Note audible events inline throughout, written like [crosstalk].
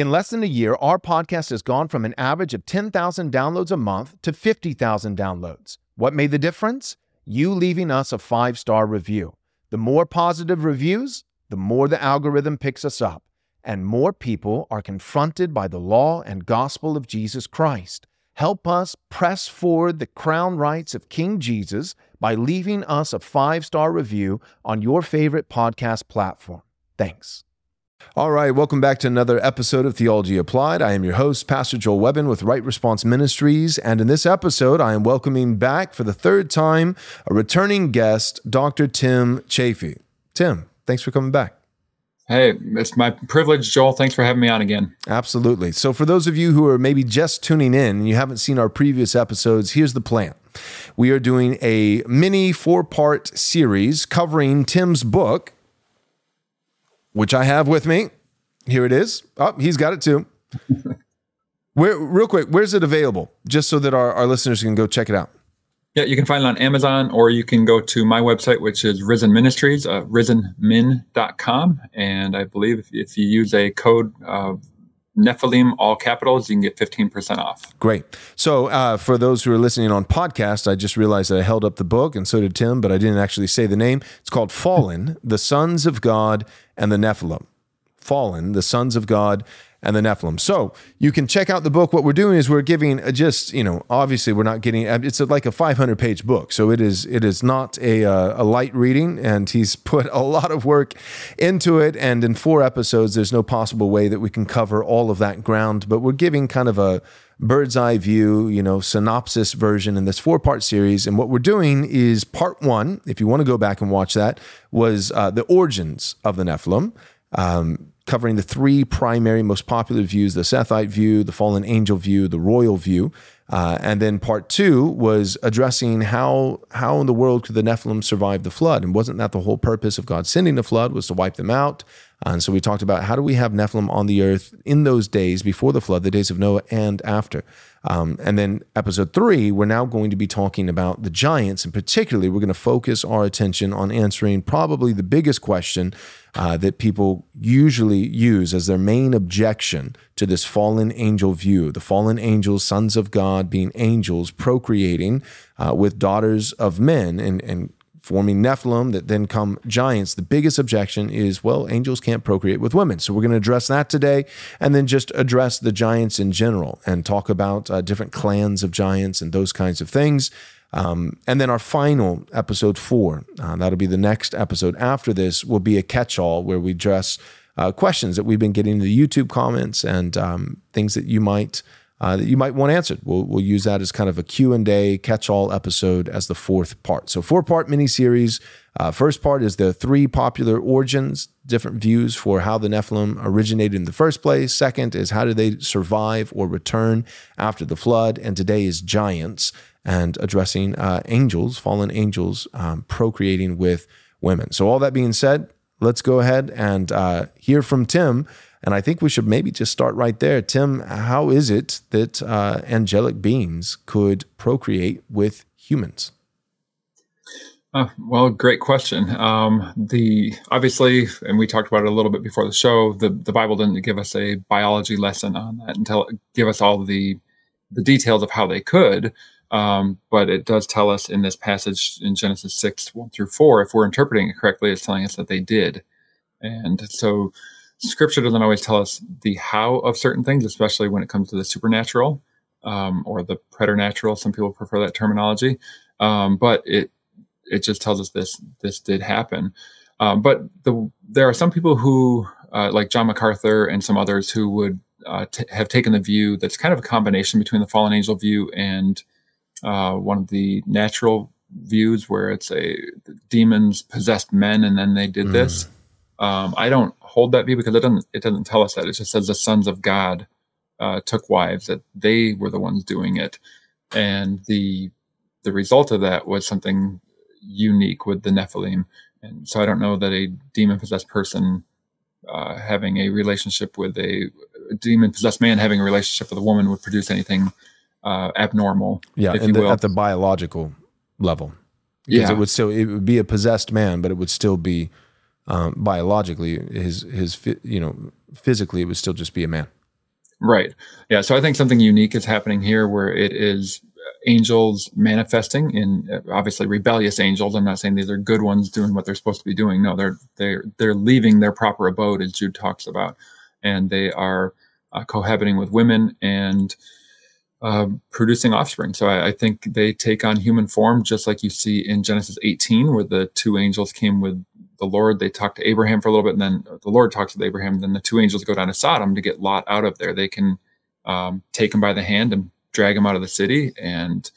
In less than a year, our podcast has gone from an average of 10,000 downloads a month to 50,000 downloads. What made the difference? You leaving us a five star review. The more positive reviews, the more the algorithm picks us up, and more people are confronted by the law and gospel of Jesus Christ. Help us press forward the crown rights of King Jesus by leaving us a five star review on your favorite podcast platform. Thanks. All right, welcome back to another episode of Theology Applied. I am your host, Pastor Joel Webbin with Right Response Ministries. And in this episode, I am welcoming back for the third time a returning guest, Dr. Tim Chaffey. Tim, thanks for coming back. Hey, it's my privilege, Joel. Thanks for having me on again. Absolutely. So, for those of you who are maybe just tuning in and you haven't seen our previous episodes, here's the plan. We are doing a mini four part series covering Tim's book, which I have with me. Here it is. Oh, he's got it too. [laughs] Where, real quick, where's it available? Just so that our, our listeners can go check it out. Yeah, you can find it on Amazon or you can go to my website, which is Risen Ministries, uh, risenmin.com. And I believe if, if you use a code uh, Nephilim, all capitals, you can get 15% off. Great. So, uh, for those who are listening on podcast, I just realized that I held up the book and so did Tim, but I didn't actually say the name. It's called Fallen, the Sons of God and the Nephilim. Fallen, the Sons of God and the Nephilim. So you can check out the book. What we're doing is we're giving a just, you know, obviously we're not getting, it's like a 500 page book. So it is, it is not a, uh, a light reading and he's [laughs] put a lot of work into it. And in four episodes, there's no possible way that we can cover all of that ground, but we're giving kind of a, bird's eye view, you know, synopsis version in this four part series. And what we're doing is part one, if you want to go back and watch that, was uh, the origins of the Nephilim. Um, covering the three primary, most popular views the Sethite view, the fallen angel view, the royal view. Uh, and then part two was addressing how how in the world could the Nephilim survive the flood, and wasn't that the whole purpose of God sending the flood was to wipe them out? Uh, and so we talked about how do we have Nephilim on the earth in those days before the flood, the days of Noah and after. Um, and then episode three, we're now going to be talking about the giants, and particularly we're going to focus our attention on answering probably the biggest question uh, that people usually use as their main objection to this fallen angel view. The fallen angels, sons of God, being angels, procreating uh, with daughters of men and, and forming Nephilim that then come giants. The biggest objection is, well, angels can't procreate with women. So we're going to address that today and then just address the giants in general and talk about uh, different clans of giants and those kinds of things. Um, and then our final episode four, uh, that'll be the next episode after this, will be a catch all where we address uh, questions that we've been getting in the YouTube comments and um, things that you might. Uh, that you might want answered. We'll, we'll use that as kind of a Q&A catch-all episode as the fourth part. So four-part mini-series. Uh, first part is the three popular origins, different views for how the Nephilim originated in the first place. Second is how did they survive or return after the flood. And today is giants and addressing uh, angels, fallen angels, um, procreating with women. So, all that being said, let's go ahead and uh, hear from Tim. And I think we should maybe just start right there. Tim, how is it that uh, angelic beings could procreate with humans? Uh, well, great question. Um, the obviously, and we talked about it a little bit before the show. The the Bible didn't give us a biology lesson on that until it give us all the the details of how they could. Um, but it does tell us in this passage in Genesis 6, 1 through 4, if we're interpreting it correctly, it's telling us that they did. And so scripture doesn't always tell us the how of certain things, especially when it comes to the supernatural um, or the preternatural. Some people prefer that terminology. Um, but it it just tells us this this did happen. Um, but the, there are some people who, uh, like John MacArthur and some others, who would uh, t- have taken the view that's kind of a combination between the fallen angel view and uh, one of the natural views where it's a demons possessed men and then they did mm. this. Um, I don't hold that view because it doesn't it doesn't tell us that. It just says the sons of God uh, took wives that they were the ones doing it, and the the result of that was something unique with the Nephilim. And so I don't know that a demon possessed person uh, having a relationship with a, a demon possessed man having a relationship with a woman would produce anything uh, abnormal. Yeah, the, at the biological level. Because yeah. it would still it would be a possessed man, but it would still be um, biologically his his you know physically it would still just be a man. Right. Yeah. So I think something unique is happening here where it is angels manifesting in uh, obviously rebellious angels. I'm not saying these are good ones doing what they're supposed to be doing. No, they're they're they're leaving their proper abode, as Jude talks about, and they are uh, cohabiting with women and uh, producing offspring. So I, I, think they take on human form, just like you see in Genesis 18, where the two angels came with the Lord. They talk to Abraham for a little bit, and then the Lord talks with Abraham. Then the two angels go down to Sodom to get Lot out of there. They can um, take him by the hand and drag him out of the city. And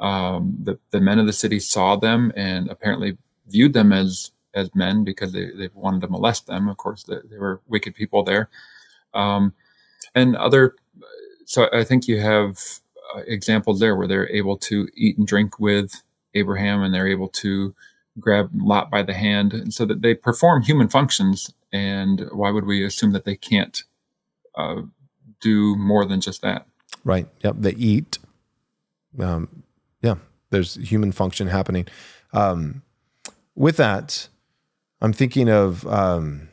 um, the, the men of the city saw them and apparently viewed them as as men because they, they wanted to molest them. Of course, they, they were wicked people there. Um, and other, so I think you have uh, examples there where they're able to eat and drink with Abraham and they're able to grab Lot by the hand and so that they perform human functions. And why would we assume that they can't uh, do more than just that? Right. Yep. They eat. Um, yeah. There's human function happening. Um, with that, I'm thinking of, um,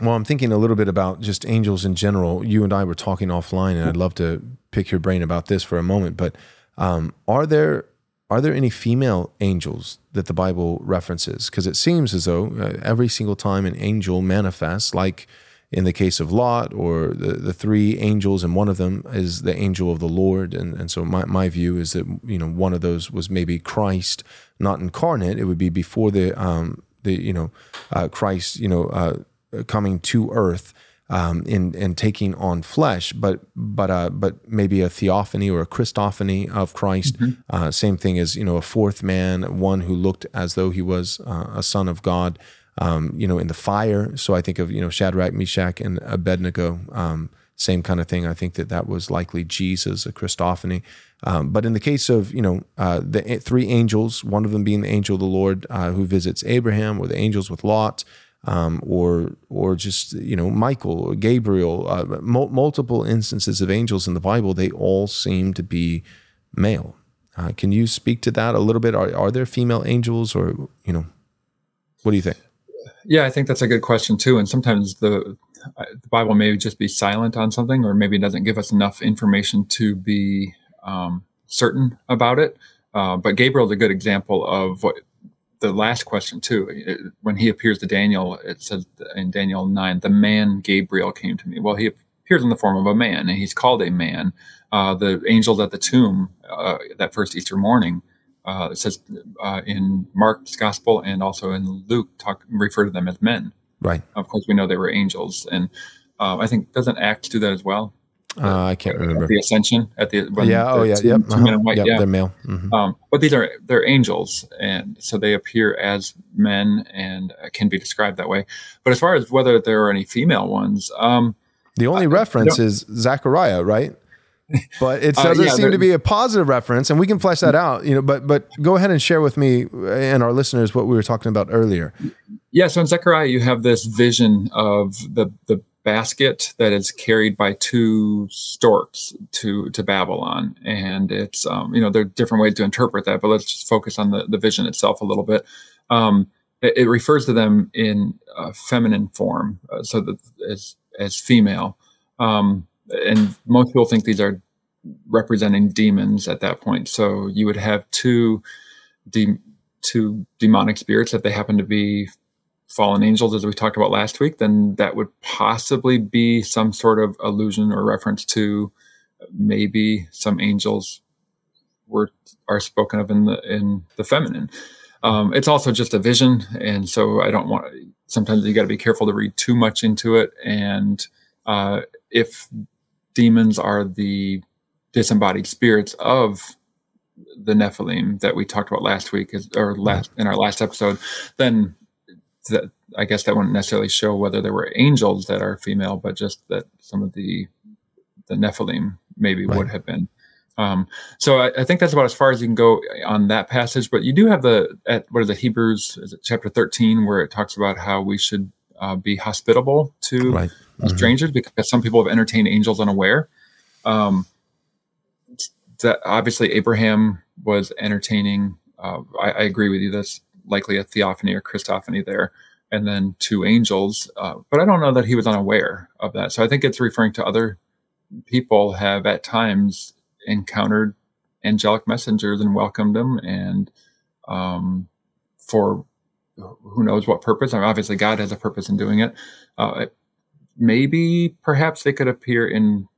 well, I'm thinking a little bit about just angels in general. You and I were talking offline, and I'd love to pick your brain about this for a moment. But um, are there are there any female angels that the Bible references? Because it seems as though uh, every single time an angel manifests, like in the case of Lot or the, the three angels, and one of them is the angel of the Lord. And, and so my, my view is that, you know, one of those was maybe Christ, not incarnate. It would be before the, um, the you know, uh, Christ, you know, uh, coming to earth um, in and taking on flesh, but but uh, but maybe a theophany or a Christophany of Christ. Mm-hmm. Uh, same thing as you know a fourth man, one who looked as though he was uh, a son of God. Um, you know, in the fire. So I think of you know Shadrach, Meshach, and Abednego. Um, same kind of thing. I think that that was likely Jesus, a Christophany. Um, but in the case of you know uh, the three angels, one of them being the angel of the Lord uh, who visits Abraham, or the angels with Lot, um, or or just you know Michael or Gabriel, uh, multiple instances of angels in the Bible, they all seem to be male. Uh, can you speak to that a little bit? Are, are there female angels, or you know, what do you think? Yeah, I think that's a good question too. And sometimes the uh, the Bible may just be silent on something, or maybe doesn't give us enough information to be um, certain about it. Uh, but Gabriel's a good example of what the last question too. It, when he appears to Daniel, it says in Daniel nine, the man Gabriel came to me. Well, he appears in the form of a man, and he's called a man. Uh, the angels at the tomb uh, that first Easter morning uh, it says uh, in Mark's gospel and also in Luke talk refer to them as men. Right. Of course, we know they were angels, and uh, I think doesn't Acts do that as well? Uh, I can't remember the ascension at the yeah oh yeah yep, uh-huh. white, yep, yeah they're male mm-hmm. um, but these are they're angels and so they appear as men and can be described that way but as far as whether there are any female ones um, the only I, reference is Zechariah right [laughs] but it uh, doesn't uh, yeah, seem to be a positive reference, and we can flesh that out. You know, but but go ahead and share with me and our listeners what we were talking about earlier. Yeah, so in Zechariah, you have this vision of the the basket that is carried by two storks to to Babylon, and it's um, you know there are different ways to interpret that, but let's just focus on the the vision itself a little bit. Um, it, it, refers to them in feminine form, uh, so that as as female. Um, and most people think these are representing demons at that point. So you would have two de- two demonic spirits that they happen to be fallen angels, as we talked about last week. Then that would possibly be some sort of allusion or reference to maybe some angels were are spoken of in the in the feminine. Um, it's also just a vision, and so I don't want. Sometimes you got to be careful to read too much into it, and uh, if demons are the disembodied spirits of the Nephilim that we talked about last week, or last in our last episode, then that, I guess that wouldn't necessarily show whether there were angels that are female, but just that some of the the Nephilim maybe right. would have been. Um, so I, I, think that's about as far as you can go on that passage. But you do have the at what is the Hebrews is it chapter thirteen where it talks about how we should uh, be hospitable to right. mm-hmm. strangers because some people have entertained angels unaware. Um, that obviously Abraham was entertaining. Uh, I, I, agree with you. That's likely a theophany or Christophany there, and then two angels. Uh, but I don't know that he was unaware of that. So I think it's referring to other people have at times encountered angelic messengers and welcomed them, and um, for who knows what purpose. I mean, obviously, God has a purpose in doing it. Uh, maybe, perhaps they could appear in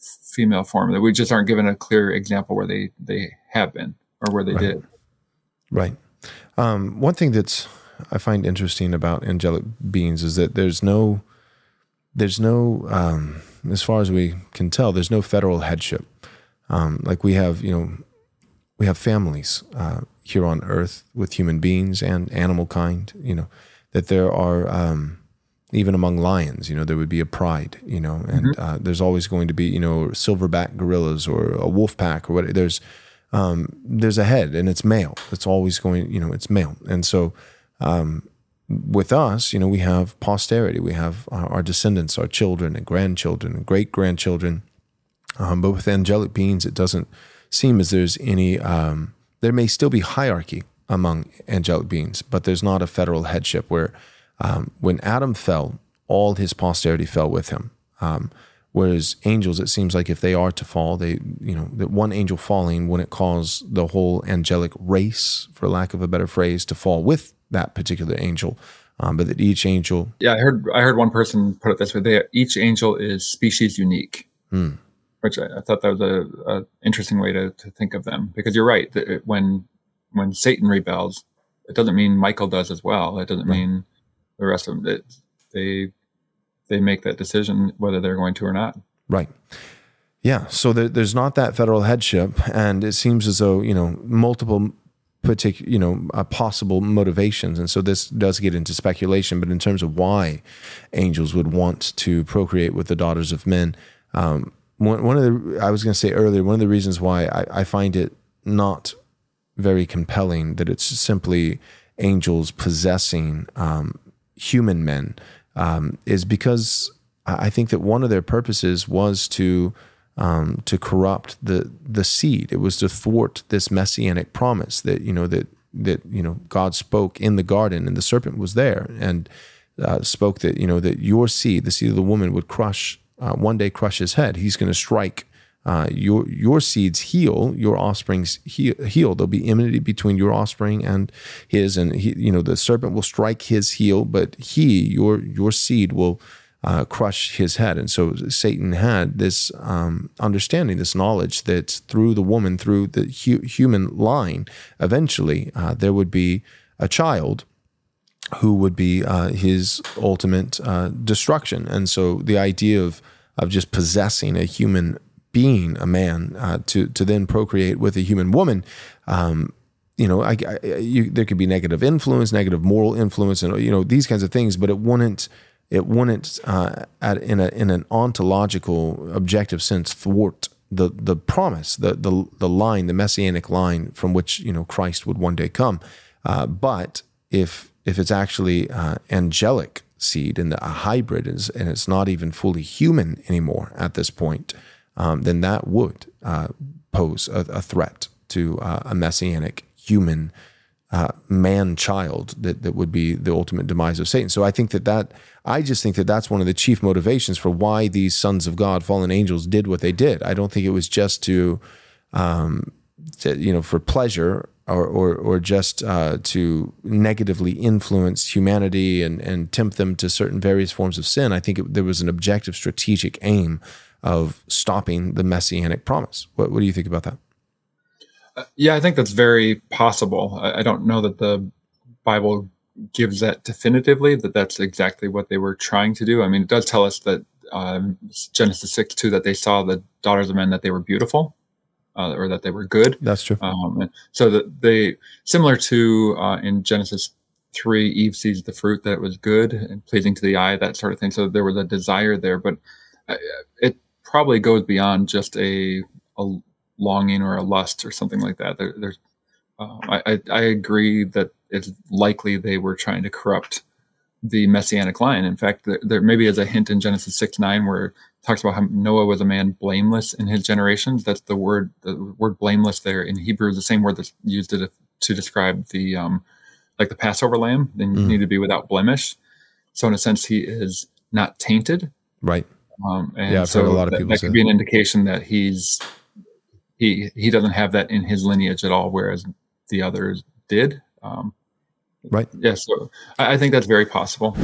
female form. That we just aren't given a clear example where they they have been or where they right. did. Right. Um, one thing that's I find interesting about angelic beings is that there's no there's no um, as far as we can tell there's no federal headship. Um, like we have, you know, we have families uh, here on Earth with human beings and animal kind. You know, that there are um, even among lions. You know, there would be a pride. You know, and mm-hmm. uh, there's always going to be you know silverback gorillas or a wolf pack or what. There's um, there's a head and it's male. It's always going. You know, it's male, and so. Um, with us, you know, we have posterity, we have our, our descendants, our children and grandchildren and great grandchildren. Um, but with angelic beings, it doesn't seem as there's any, um, there may still be hierarchy among angelic beings, but there's not a federal headship where um, when Adam fell, all his posterity fell with him. Um, whereas angels, it seems like if they are to fall, they, you know, that one angel falling wouldn't cause the whole angelic race, for lack of a better phrase, to fall with that particular angel. Um, but that each angel. Yeah, I heard. I heard one person put it this way: they, each angel is species unique. Hmm which I, I, thought that was a, a interesting way to, to, think of them. Because you're right that when when Satan rebels, it doesn't mean Michael does as well. It doesn't right. mean the rest of them. It, they they make that decision whether they're going to or not. Right. Yeah. So there, there's not that federal headship, and it seems as though you know multiple particular you know uh, possible motivations and so this does get into speculation but in terms of why angels would want to procreate with the daughters of men um, one, one of the I was going to say earlier one of the reasons why I, I find it not very compelling that it's simply angels possessing um, human men um, is because I think that one of their purposes was to um, to corrupt the the seed. It was to thwart this messianic promise that you know that that you know God spoke in the garden and the serpent was there and uh, spoke that you know that your seed, the seed of the woman, would crush uh, one day crush his head. He's going to strike uh, your your seeds heel, your offspring's heal, heel. There'll be enmity between your offspring and his, and he, you know the serpent will strike his heel, but he, your your seed, will uh, crush his head. And so Satan had this um, understanding, this knowledge that through the woman, through the hu- human line, eventually uh, there would be a child who would be uh, his ultimate uh, destruction. And so the idea of of just possessing a human being, a man, uh, to to then procreate with a human woman, um, you know, I, I, you, there could be negative influence, negative moral influence, and you know these kinds of things, but it wouldn't it wouldn't uh, at, in a in an ontological objective sense thwart the the promise, the the the line, the messianic line from which you know Christ would one day come. Uh, but if if it's actually uh, angelic seed and a hybrid is, and it's not even fully human anymore at this point, um, then that would uh, pose a, a, threat to uh, a messianic human uh, man child that, that would be the ultimate demise of Satan. So I think that that I just think that that's one of the chief motivations for why these sons of God, fallen angels, did what they did. I don't think it was just to, um, to you know, for pleasure or, or, or just uh, to negatively influence humanity and, and tempt them to certain various forms of sin. I think it, there was an objective strategic aim of stopping the messianic promise. What, what do you think about that? Uh, yeah, I think that's very possible. I, I, don't know that the Bible gives that definitively that that's exactly what they were trying to do. I mean, it does tell us that um, Genesis 6 2 that they saw the daughters of men that they were beautiful uh, or that they were good. That's true. Um, so that they similar to uh, in Genesis three, Eve sees the fruit that it was good and pleasing to the eye, that sort of thing. So there was a desire there, but uh, it probably goes beyond just a, a longing or a lust or something like that. There, there's, uh, I, I agree that it's likely they were trying to corrupt the messianic line. In fact, there, there maybe is a hint in Genesis 6 9 where it talks about how Noah was a man blameless in his generations. That's the word, the word blameless there in Hebrew is the same word that's used to, to describe the, um, like the Passover lamb. Then you mm. need to be without blemish. So in a sense, he is not tainted. Right. Um, and yeah, I've so heard a lot of that, people that could be an indication that he's he he doesn't have that in his lineage at all, whereas the others did. Um, right. Yeah. So I, I think that's very possible.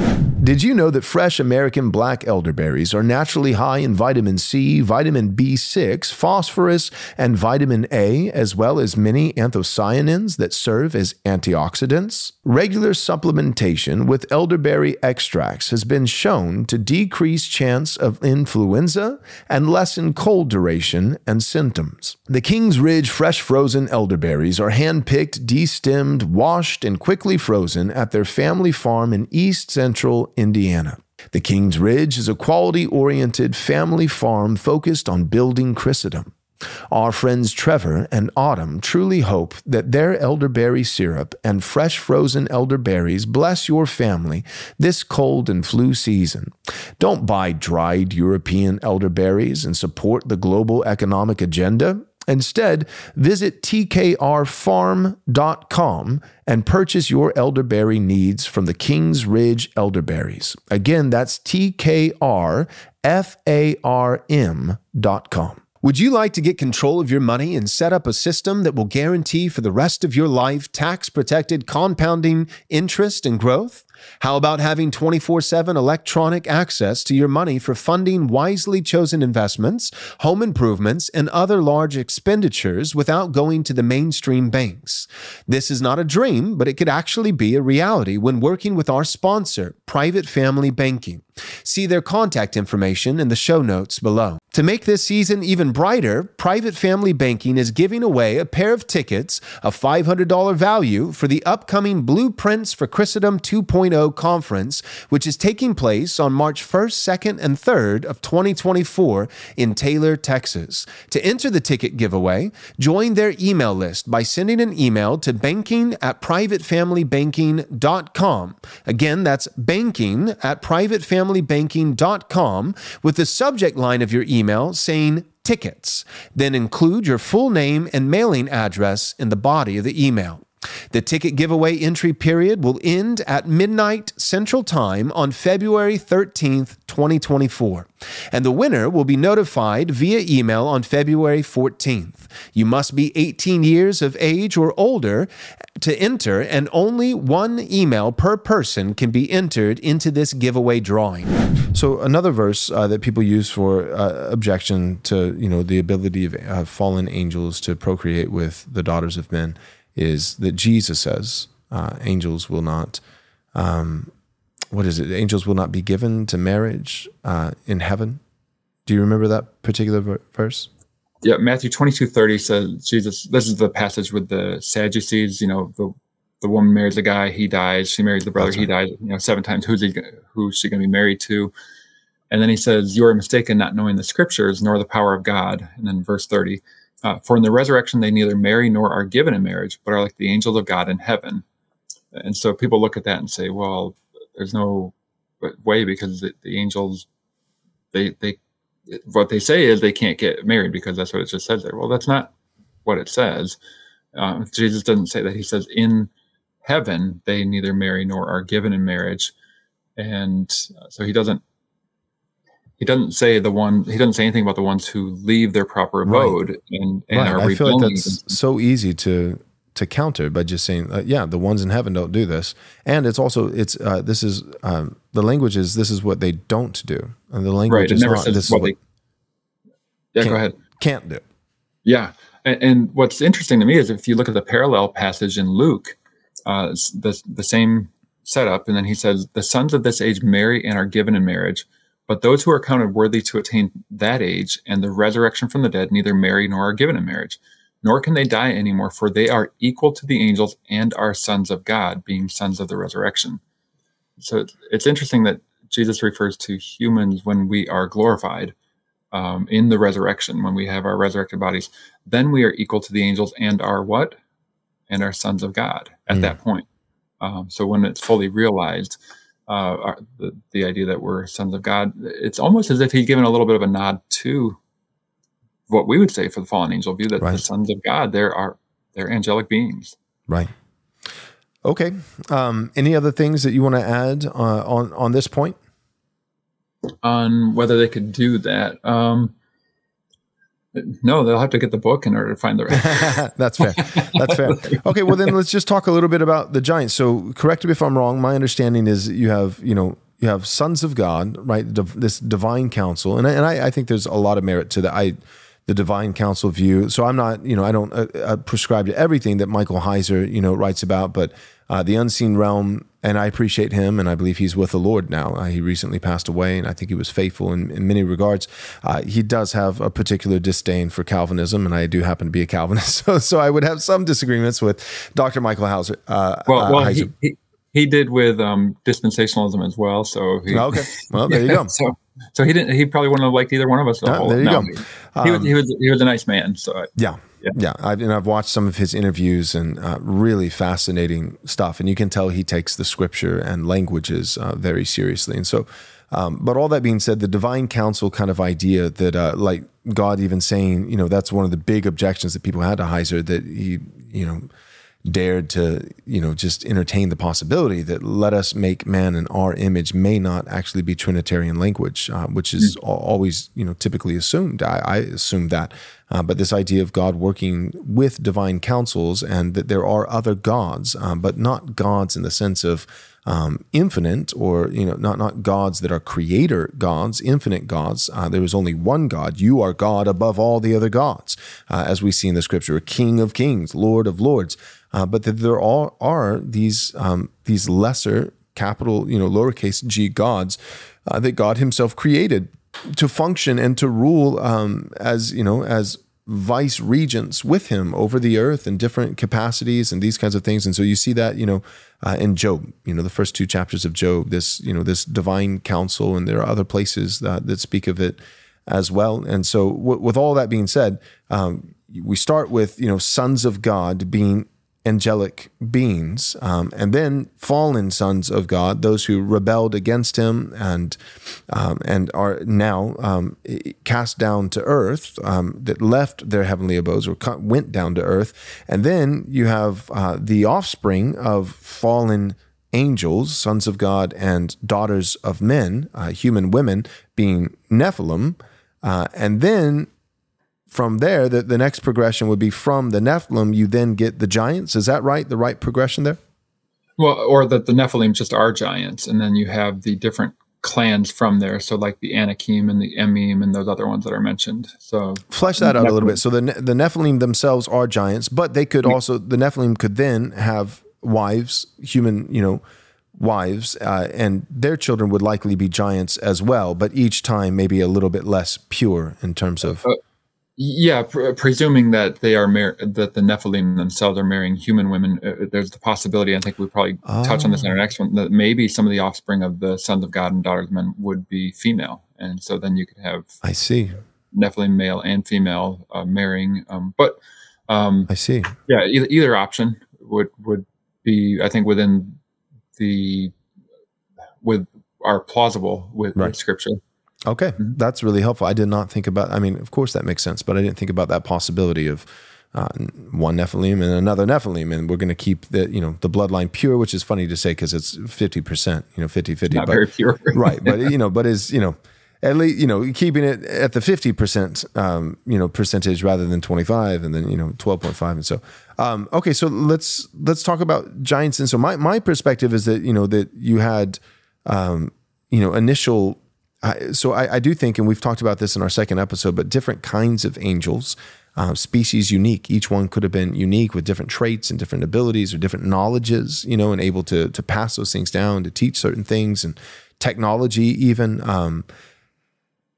Did you know that fresh American black elderberries are naturally high in vitamin C, vitamin B6, phosphorus, and vitamin A, as well as many anthocyanins that serve as antioxidants? Regular supplementation with elderberry extracts has been shown to decrease chance of influenza and lessen cold duration and symptoms. The Kings Ridge fresh frozen elderberries are hand-picked, destemmed, washed, and quickly frozen at their family farm in East Central Indiana. The Kings Ridge is a quality oriented family farm focused on building Christendom. Our friends Trevor and Autumn truly hope that their elderberry syrup and fresh frozen elderberries bless your family this cold and flu season. Don't buy dried European elderberries and support the global economic agenda. Instead, visit tkrfarm.com and purchase your elderberry needs from the Kings Ridge Elderberries. Again, that's tkrfarm.com. Would you like to get control of your money and set up a system that will guarantee for the rest of your life tax protected compounding interest and growth? How about having 24 7 electronic access to your money for funding wisely chosen investments, home improvements, and other large expenditures without going to the mainstream banks? This is not a dream, but it could actually be a reality when working with our sponsor, Private Family Banking. See their contact information in the show notes below. To make this season even brighter, Private Family Banking is giving away a pair of tickets, a $500 value, for the upcoming Blueprints for Christendom 2.0 conference, which is taking place on March 1st, 2nd, and 3rd of 2024 in Taylor, Texas. To enter the ticket giveaway, join their email list by sending an email to banking at privatefamilybanking.com. Again, that's banking at privatefamilybanking.com familybanking.com with the subject line of your email saying tickets. Then include your full name and mailing address in the body of the email. The ticket giveaway entry period will end at midnight Central Time on February 13th, 2024, and the winner will be notified via email on February 14th. You must be 18 years of age or older to enter, and only one email per person can be entered into this giveaway drawing. So, another verse uh, that people use for uh, objection to you know the ability of uh, fallen angels to procreate with the daughters of men is that Jesus says uh, angels will not, um, what is it? Angels will not be given to marriage uh, in heaven. Do you remember that particular verse? Yeah, Matthew 22 30 says, Jesus, this is the passage with the Sadducees, you know, the, the woman marries a guy, he dies. She marries the brother, right. he dies, you know, seven times. Who's he, who's she going to be married to? And then he says, You are mistaken, not knowing the scriptures nor the power of God. And then verse 30, uh, for in the resurrection, they neither marry nor are given in marriage, but are like the angels of God in heaven. And so people look at that and say, well, there's no way because the, the angels, they, they, what they say is they can't get married because that's what it just says there. Well, that's not what it says. Uh, Jesus doesn't say that. He says in heaven, they neither marry nor are given in marriage. And so he doesn't he doesn't say the one he doesn't say anything about the ones who leave their proper abode right. and, and right. are I feel like that's so easy to to counter by just saying uh, yeah the ones in heaven don't do this. And it's also it's uh, this is um, the language is this is what they don't do. And the language right. is not this is what they, yeah go ahead. can't do. Yeah. And, and, what's interesting to me is if you look at the parallel passage in Luke uh, the the same setup. And then he says the sons of this age marry and are given in marriage but those who are counted worthy to attain that age and the resurrection from the dead neither marry nor are given in marriage, nor can they die anymore, for they are equal to the angels and are sons of God, being sons of the resurrection. So it's interesting that Jesus refers to humans when we are glorified um, in the resurrection, when we have our resurrected bodies. Then we are equal to the angels and are what? And are sons of God at mm. that point. Um, so when it's fully realized, uh, the, the idea that we're sons of God. It's almost as if he's given a little bit of a nod to what we would say for the fallen angel view that right. the sons of God, there are they're angelic beings. Right. Okay. Um, any other things that you want to add uh, on on this point? on whether they could do that. Um, no, they'll have to get the book in order to find the right. [laughs] That's fair. That's fair. [laughs] Okay, well then let's just talk a little bit about the giants. So, correct me if I'm wrong. My understanding is you have, you know, you have sons of God, right? This divine council, and I, and I, I think there's a lot of merit to that. I the divine council view. So I'm not, you know, I don't uh, uh, prescribe to everything that Michael Heiser, you know, writes about, but uh, the unseen realm, and I appreciate him, and I believe he's with the Lord now. Uh, he recently passed away, and I think he was faithful in, in many regards. Uh, he does have a particular disdain for Calvinism, and I do happen to be a Calvinist, [laughs] so, so I would have some disagreements with Dr. Michael Heiser. Uh, well, well he, he, he, did with um, dispensationalism as well. So he, okay, well there you [laughs] go. so so he didn't. He probably wouldn't have liked either one of us. Oh, there you no, go. He, um, was, he, was, he was a nice man. So yeah, yeah. I've, and I've watched some of his interviews and uh, really fascinating stuff. And you can tell he takes the scripture and languages uh, very seriously. And so, um, but all that being said, the divine council kind of idea that, uh, like God even saying, you know, that's one of the big objections that people had to Heiser that he, you know dared to, you know, just entertain the possibility that let us make man in our image may not actually be Trinitarian language, uh, which is mm-hmm. always, you know, typically assumed. I, I assume that. Uh, but this idea of God working with divine councils and that there are other gods, um, but not gods in the sense of um, infinite or you know not not gods that are creator gods infinite gods uh, there is only one god you are god above all the other gods uh, as we see in the scripture king of kings lord of lords uh, but that there all are these um, these lesser capital you know lowercase g gods uh, that god himself created to function and to rule um, as you know as vice regents with him over the earth in different capacities and these kinds of things. And so you see that, you know, uh, in Job, you know, the first two chapters of Job, this, you know, this divine council, and there are other places that, that speak of it as well. And so, w- with all that being said, um, we start with, you know, sons of God being angelic beings, um, and then fallen sons of God, those who rebelled against Him and um, and are now um, cast down to earth, um, that left their heavenly abodes or went down to earth, and then you have uh, the offspring of fallen angels, sons of God, and daughters of men, uh, human women, being Nephilim. Uh, and then from there, the, the next progression would be from the Nephilim, you then get the giants. Is that right? The right progression there? Well, or that the Nephilim just are giants, and then you have the different clans from there. So, like the Anakim and the Emim and those other ones that are mentioned. So, flesh that out Nephilim. a little bit. So, the the Nephilim themselves are giants, but they could also the Nephilim could then have wives, human, you know, wives, uh, and their children would likely be giants as well. But each time, maybe a little bit less pure in terms of. Uh, yeah, pr- presuming that they are mar- that the Nephilim themselves are marrying human women, uh, uh, there's the possibility. I think we probably oh. touch on this in our next one that maybe some of the offspring of the sons of God and daughters of men would be female, and so then you could have I see Nephilim male and female uh, marrying. Um, but um, I see. Yeah, either, either option would would be I think within the with are plausible with, right. with scripture. Okay, mm-hmm. that's really helpful. I did not think about. I mean, of course that makes sense, but I didn't think about that possibility of uh, one Nephilim and another Nephilim, and we're going to keep the you know the bloodline pure, which is funny to say because it's fifty percent, you know, 50-50. Not but, very pure, [laughs] right? But [laughs] you know, but is you know at least you know keeping it at the 50% um, you know percentage rather than 25 and then you know 12.5 and so um, okay so let's let's talk about giants and so my my perspective is that you know that you had um, you know initial I, so I, I, do think, and we've talked about this in our second episode, but different kinds of angels, uh, species unique. Each one could have been unique with different traits and different abilities or different knowledges, you know, and able to to pass those things down, to teach certain things, and technology even. Um,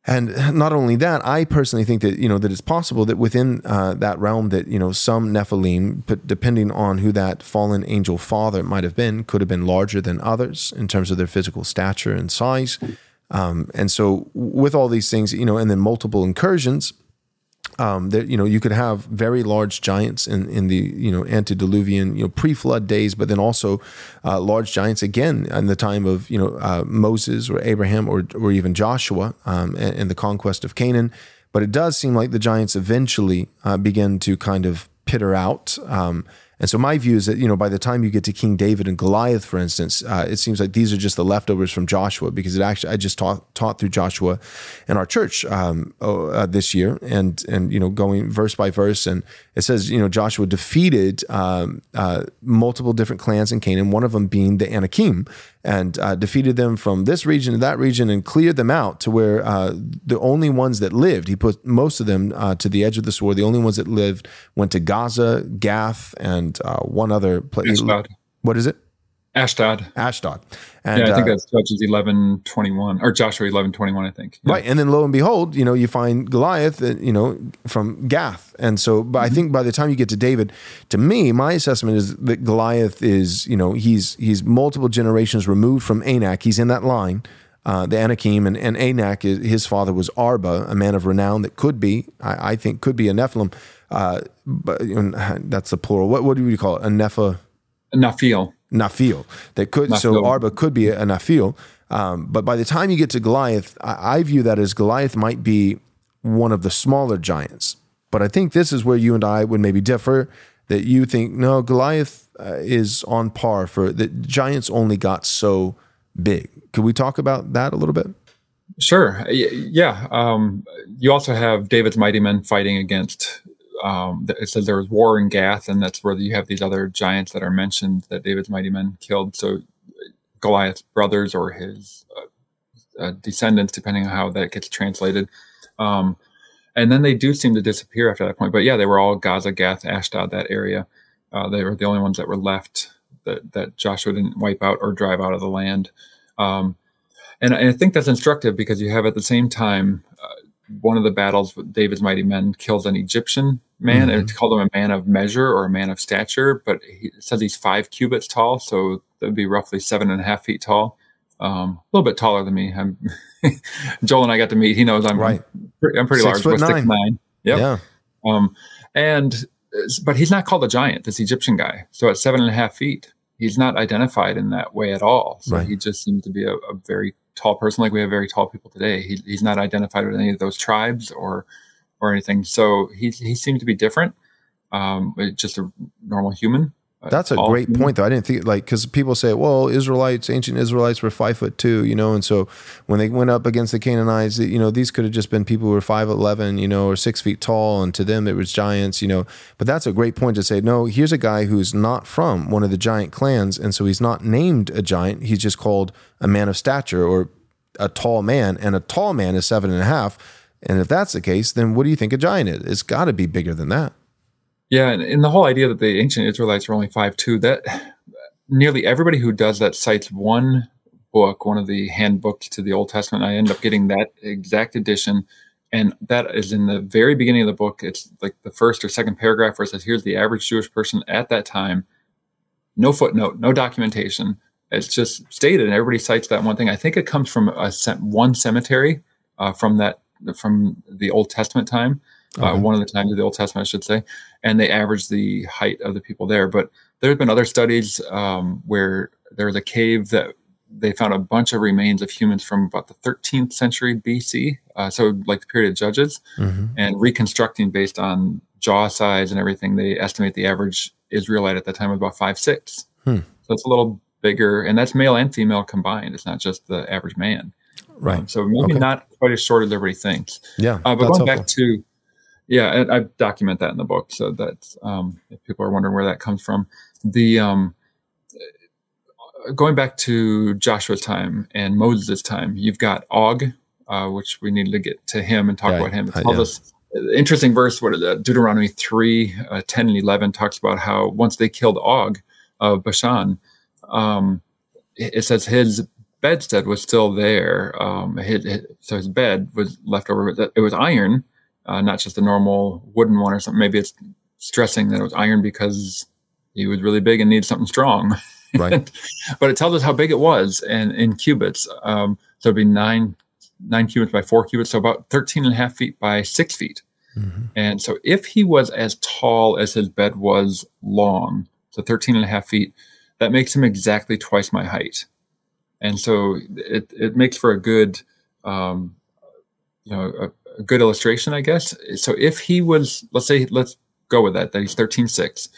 and not only that, I personally think that you know that it's possible that within uh, that realm that you know some Nephilim, depending on who that fallen angel father might have been, could have been larger than others in terms of their physical stature and size. Um, and so with all these things, you know, and then multiple incursions, um, that you know you could have very large giants in in the you know antediluvian you know pre-flood days, but then also uh, large giants again in the time of you know uh, Moses or Abraham or or even Joshua um, and, and, the conquest of Canaan. But it does seem like the giants eventually uh, begin to kind of pitter out. Um, And so my view is that you know by the time you get to King David and Goliath, for instance, uh, it seems like these are just the leftovers from Joshua because it actually I just taught taught through Joshua in our church um, oh, uh, this year and and you know going verse by verse. And it says you know Joshua defeated um, uh, multiple different clans in Canaan, one of them being the Anakim, and uh, defeated them from this region to that region and cleared them out to where uh, the only ones that lived, he put most of them uh, to the edge of the sword. The only ones that lived went to Gaza, Gath, and uh, one other place. What is it? Ashdod. Ashdod. And, yeah, I think uh, that's Judges eleven twenty one or Joshua eleven twenty one. I think. Yeah. Right, and then lo and behold, you know, you find Goliath, uh, you know, from Gath, and so, but mm-hmm. I think by the time you get to David, to me, my assessment is that Goliath is, you know, he's he's multiple generations removed from Anak. He's in that line. Uh, the Anakim and, and Anak, his father was Arba, a man of renown that could be, I, I think, could be a Nephilim. Uh, but [laughs] that's the plural. What what do you call it? A Nepha? Naphil. Naphil. That could Naphil. so Arba could be a Naphil. Um, but by the time you get to Goliath, I, I, view that as Goliath might be one of the smaller giants. But I think this is where you and I would maybe differ. That you think no, Goliath uh, is on par for the giants only got so big. Could we talk about that a little bit? Sure. Yeah. Um, you also have David's mighty men fighting against um, it says there was war in Gath, and that's where you have these other giants that are mentioned that David's mighty men killed. So Goliath's brothers or his uh, uh, descendants, depending on how that gets translated. Um, and then they do seem to disappear after that point. But yeah, they were all Gaza, Gath, Ashdod, that area. Uh, they were the only ones that were left that, that Joshua didn't wipe out or drive out of the land. Um, and, and, I think that's instructive because you have at the same time uh, one of the battles with David's mighty men kills an Egyptian man, mm-hmm. and it's called him a man of measure or a man of stature. But he says he's five cubits tall, so that would be roughly seven and a half feet tall. Um, a little bit taller than me. I'm [laughs] Joel and I got to meet. He knows I'm right. I'm pretty six large. Foot nine. nine. Yep. Yeah. Um, and but he's not called a giant. This Egyptian guy. So at seven and a half feet, he's not identified in that way at all. So right. he just seems to be a, a very tall person, like we have very tall people today. He, he's not identified with any of those tribes or or anything. So he he seemed to be different, um, just a normal human. That's a great point, though. I didn't think like because people say, well, Israelites, ancient Israelites were five foot two, you know, and so when they went up against the Canaanites, you know, these could have just been people who were five eleven, you know, or six feet tall, and to them it was giants, you know. But that's a great point to say. No, here's a guy who's not from one of the giant clans, and so he's not named a giant. He's just called a man of stature or a tall man, and a tall man is seven and a half. And if that's the case, then what do you think a giant is? It's got to be bigger than that. Yeah, and, and, the whole idea that the ancient Israelites were only five two that nearly everybody who does that cites one book, one of the handbooks to the Old Testament. I end up getting that exact edition, and that is in the very beginning of the book. It's like the first or second paragraph where it says, "Here's the average Jewish person at that time." No footnote, no documentation. It's just stated, and everybody cites that one thing. I think it comes from a one cemetery uh, from that from the Old Testament time, uh, okay. one of the times of the Old Testament, I should say, and they averaged the height of the people there. But there have been other studies um, where there was a cave that they found a bunch of remains of humans from about the 13th century BC, uh, so like the period of Judges, mm-hmm. and reconstructing based on jaw size and everything, they estimate the average Israelite at that time was about five six. Hmm. So it's a little bigger, and that's male and female combined. It's not just the average man. Right. Um, so maybe okay. not quite as short as everybody thinks. Yeah. Uh, but going helpful. back to, yeah, I, I, document that in the book. So that um, if people are wondering where that comes from, the um, going back to Joshua's time and Moses' time, you've got Og, uh, which we need to get to him and talk yeah, about him. It's uh, yeah. this interesting verse, what is that? Deuteronomy 3, uh, 10 and 11 talks about how once they killed Og of Bashan, um, it says his bedstead was still there. Um, his, his, so his bed was left over. It was iron, uh, not just a normal wooden one or something. Maybe it's stressing that it was iron because he was really big and needed something strong. [laughs] Right. but it tells us how big it was and in cubits. Um, so it'd be nine nine cubits by four cubits, so about 13 and a half feet by six feet. Mm-hmm. And so if he was as tall as his bed was long, so 13 and a half feet, that makes him exactly twice my height and so it, it makes for a good um, you know a, a, good illustration i guess so if he was let's say let's go with that that he's 13.6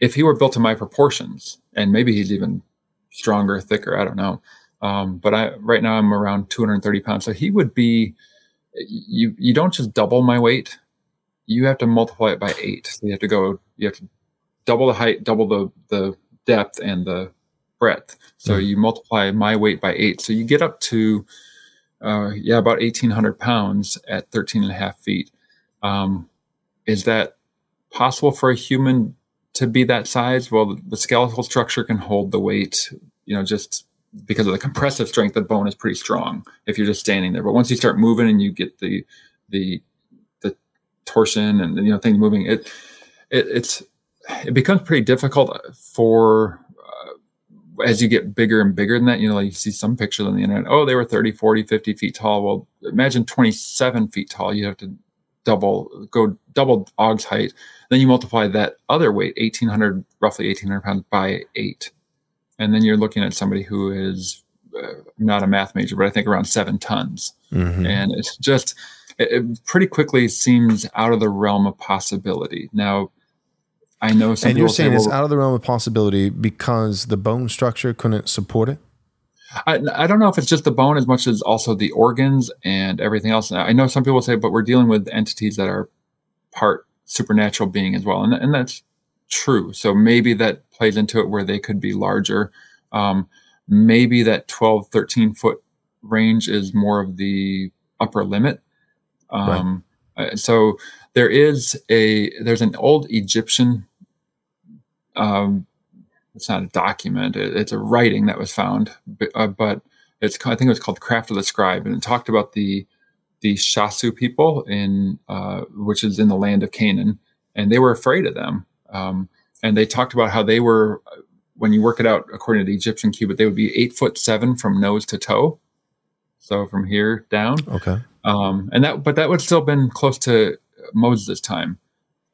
if he were built to my proportions, and maybe he's even stronger, thicker, I don't know. Um, but I right now I'm around 230 pounds, so he would be. You you don't just double my weight, you have to multiply it by eight. So you have to go. You have to double the height, double the the depth, and the breadth. So mm. you multiply my weight by eight, so you get up to uh, yeah about 1,800 pounds at 13 and a half feet. Um, is that possible for a human to be that size? Well, the skeletal structure can hold the weight, you know, just because of the compressive strength, the bone is pretty strong if you're just standing there. But once you start moving and you get the the the torsion and you know things moving, it, it it's it becomes pretty difficult for as you get bigger and bigger than that. You know, like you see some pictures on the internet. Oh, they were 30, 40, 50 feet tall. Well, imagine 27 feet tall. You have to double go double Og's height. Then you multiply that other weight, 1800, roughly 1800 pounds by eight and then you're looking at somebody who is uh, not a math major, but I think around seven tons, mm-hmm. and it's just it, it, pretty quickly seems out of the realm of possibility. Now, I know some. And you're saying say, it's out of the realm of possibility because the bone structure couldn't support it. I, I don't know if it's just the bone as much as also the organs and everything else. I know some people say, but we're dealing with entities that are part supernatural being as well, and and that's true. So maybe that plays into it where they could be larger. Um, maybe that 12, 13 foot range is more of the upper limit. Um, right. Uh, so there is a there's an old Egyptian. Um, it's not a document; it, it's a writing that was found, but, uh, but it's I think it was called Craft of the Scribe, and it talked about the the Shasu people in uh, which is in the land of Canaan, and they were afraid of them. Um, and they talked about how they were, when you work it out according to the Egyptian cubit, they would be eight foot seven from nose to toe. So from here down. Okay. Um, and that, but that would still been close to Moses' time,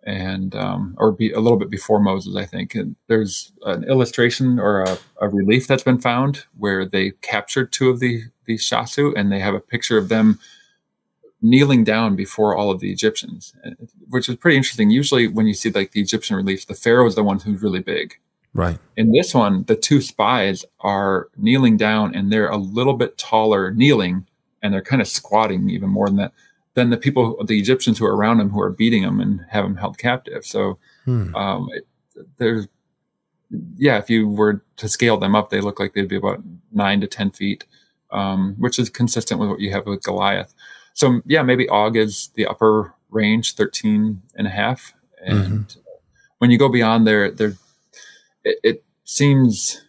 and um, or be a little bit before Moses, I think. And there's an illustration or a, a relief that's been found where they captured two of the these shasu, and they have a picture of them kneeling down before all of the Egyptians, which is pretty interesting. Usually, when you see like the Egyptian reliefs, the pharaoh is the one who's really big. Right. In this one, the two spies are kneeling down, and they're a little bit taller, kneeling, and they're kind of squatting even more than that than the people, the Egyptians who are around him, who are beating him and have him held captive. So, hmm. um, it, there's, yeah, if you were to scale them up, they look like they'd be about nine to ten feet, um, which is consistent with what you have with Goliath so yeah, maybe Og is the upper range, 13 and a half. And mm-hmm. when you go beyond there, there, it, it, seems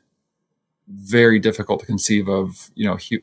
very difficult to conceive of, you know, hu-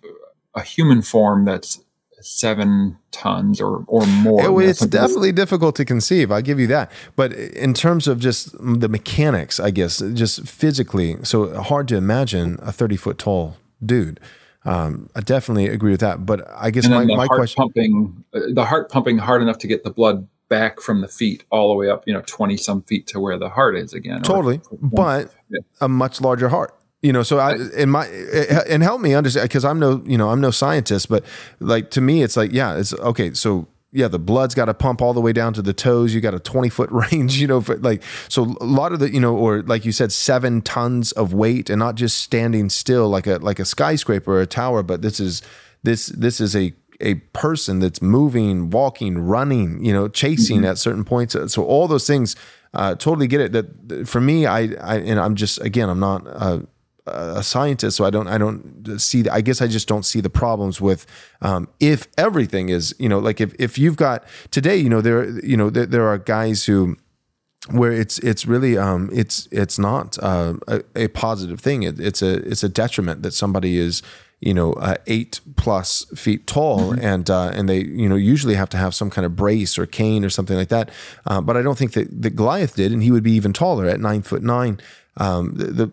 a human form that's seven tons or or more. It, it's definitely difficult to conceive. I give you that. But in terms of just the mechanics, I guess, just physically, so hard to imagine a thirty foot tall dude. Um, I definitely agree with that. But I guess my, my question pumping, uh, the heart pumping hard enough to get the blood back from the feet all the way up, you know, 20 some feet to where the heart is again. Totally. Or, but yeah. a much larger heart. You know, so I in my and help me understand because I'm no you know I'm no scientist, but like to me it's like yeah it's okay. So yeah, the blood's got to pump all the way down to the toes. You got a 20 foot [laughs] range, you know, for like, so a lot of the, you know, or like you said, seven tons of weight and not just standing still like a, like a skyscraper or a tower, but this is, this, this is a, a person that's moving, walking, running, you know, chasing mm-hmm. at certain points. So all those things, uh, totally get it. That for me, I, I, and I'm just, again, I'm not, uh, a scientist, so I don't I don't see. I guess I just don't see the problems with um, if everything is you know like if if you've got today you know there you know there, there are guys who where it's it's really um, it's it's not uh, a, a, positive thing. It, it's a it's a detriment that somebody is you know uh, eight plus feet tall mm-hmm. and uh, and they you know usually have to have some kind of brace or cane or something like that. Uh, but I don't think that, that Goliath did, and he would be even taller at nine foot nine. Um, the, the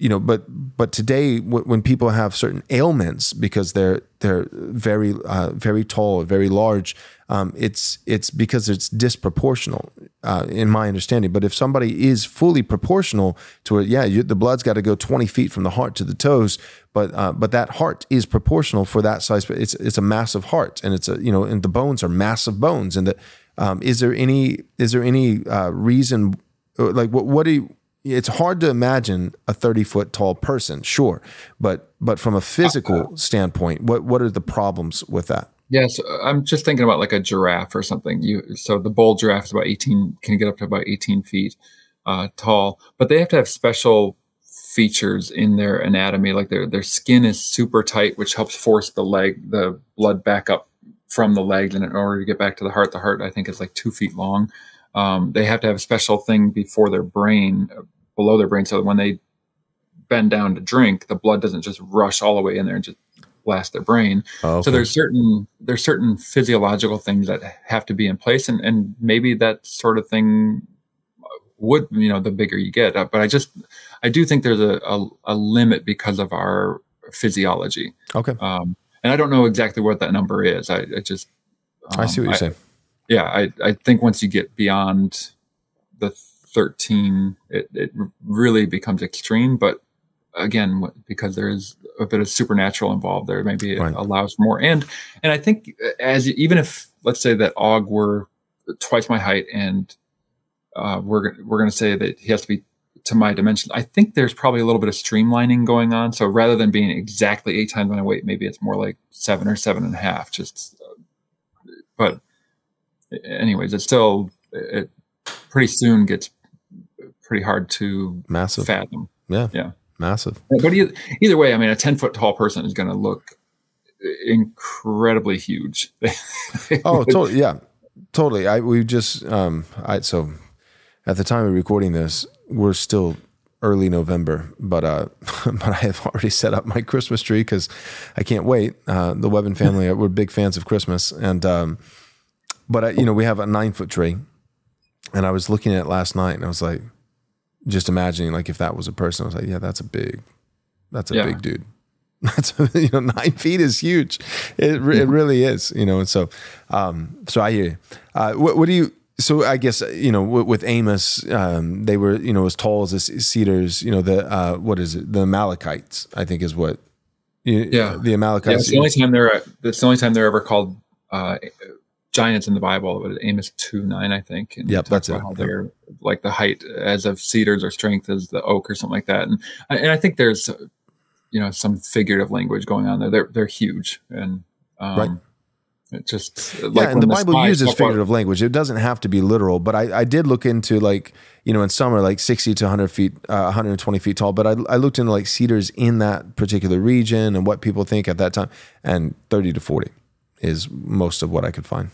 you know, but but today when people have certain ailments because they're they're very uh, very tall, very large, um, it's it's because it's disproportional, uh, in my understanding. But if somebody is fully proportional to it, yeah, you, the blood's got to go twenty feet from the heart to the toes, but uh, but that heart is proportional for that size. But It's it's a massive heart, and it's a you know, and the bones are massive bones. And that um, is there any is there any uh, reason like what what do you it's hard to imagine a 30 foot tall person, sure, but but from a physical standpoint, what what are the problems with that? Yes, I'm just thinking about like a giraffe or something. You so the bull giraffe is about 18, can get up to about 18 feet uh, tall, but they have to have special features in their anatomy, like their their skin is super tight, which helps force the leg, the blood back up from the legs, and in order to get back to the heart, the heart I think is like two feet long. Um, they have to have a special thing before their brain, uh, below their brain, so that when they bend down to drink, the blood doesn't just rush all the way in there and just blast their brain. Oh, okay. So there's certain there's certain physiological things that have to be in place, and and maybe that sort of thing would you know the bigger you get. But I just I do think there's a a, a limit because of our physiology. Okay. Um, and I don't know exactly what that number is. I, I just um, I see what you're I, saying yeah, I, I think once you get beyond the 13, it, it really becomes extreme. But again, because there is a bit of supernatural involved there, maybe it right. allows more. And and I think as even if let's say that Og were twice my height, and uh, we're we're going to say that he has to be to my dimension. I think there's probably a little bit of streamlining going on. So rather than being exactly eight times my weight, maybe it's more like seven or seven and a half. Just, uh, but anyways, it still it pretty soon gets pretty hard to massive fathom. Yeah, yeah, massive. But either, either way, I mean, a ten foot tall person is going to look incredibly huge. [laughs] oh, totally. Yeah, totally. I we just um I so at the time of recording this, we're still early November, but uh, [laughs] but I have already set up my Christmas tree because I can't wait. Uh, the Webben family, we're big fans of Christmas, and um, but I, you know, we have a nine foot tree, and I was looking at it last night, and I was like, just imagining like if that was a person, I was like, yeah, that's a big, that's a yeah. big dude. [laughs] That's you know nine feet is huge. It it really is. You know, and so um, so I hear you. Uh, what, what do you? So I guess you know with Amos, um, they were you know as tall as the cedars. You know the uh, what is it? The Amalekites, I think, is what. You, yeah, the Amalekites. Yeah, it's the only time they're. It's the only time they're ever called uh, giants in the Bible. It was Amos two nine, I think. And yep, that's it. How they're like the height as of cedars or strength as the oak or something like that. And and I think there's you know some figurative language going on there. They're they're huge and um, right. It just like yeah, and the, the Bible uses figurative language. It doesn't have to be literal, but I, I did look into like you know in summer like sixty to hundred feet, uh, one hundred and twenty feet tall. But I, I looked into like cedars in that particular region and what people think at that time, and thirty to forty is most of what I could find.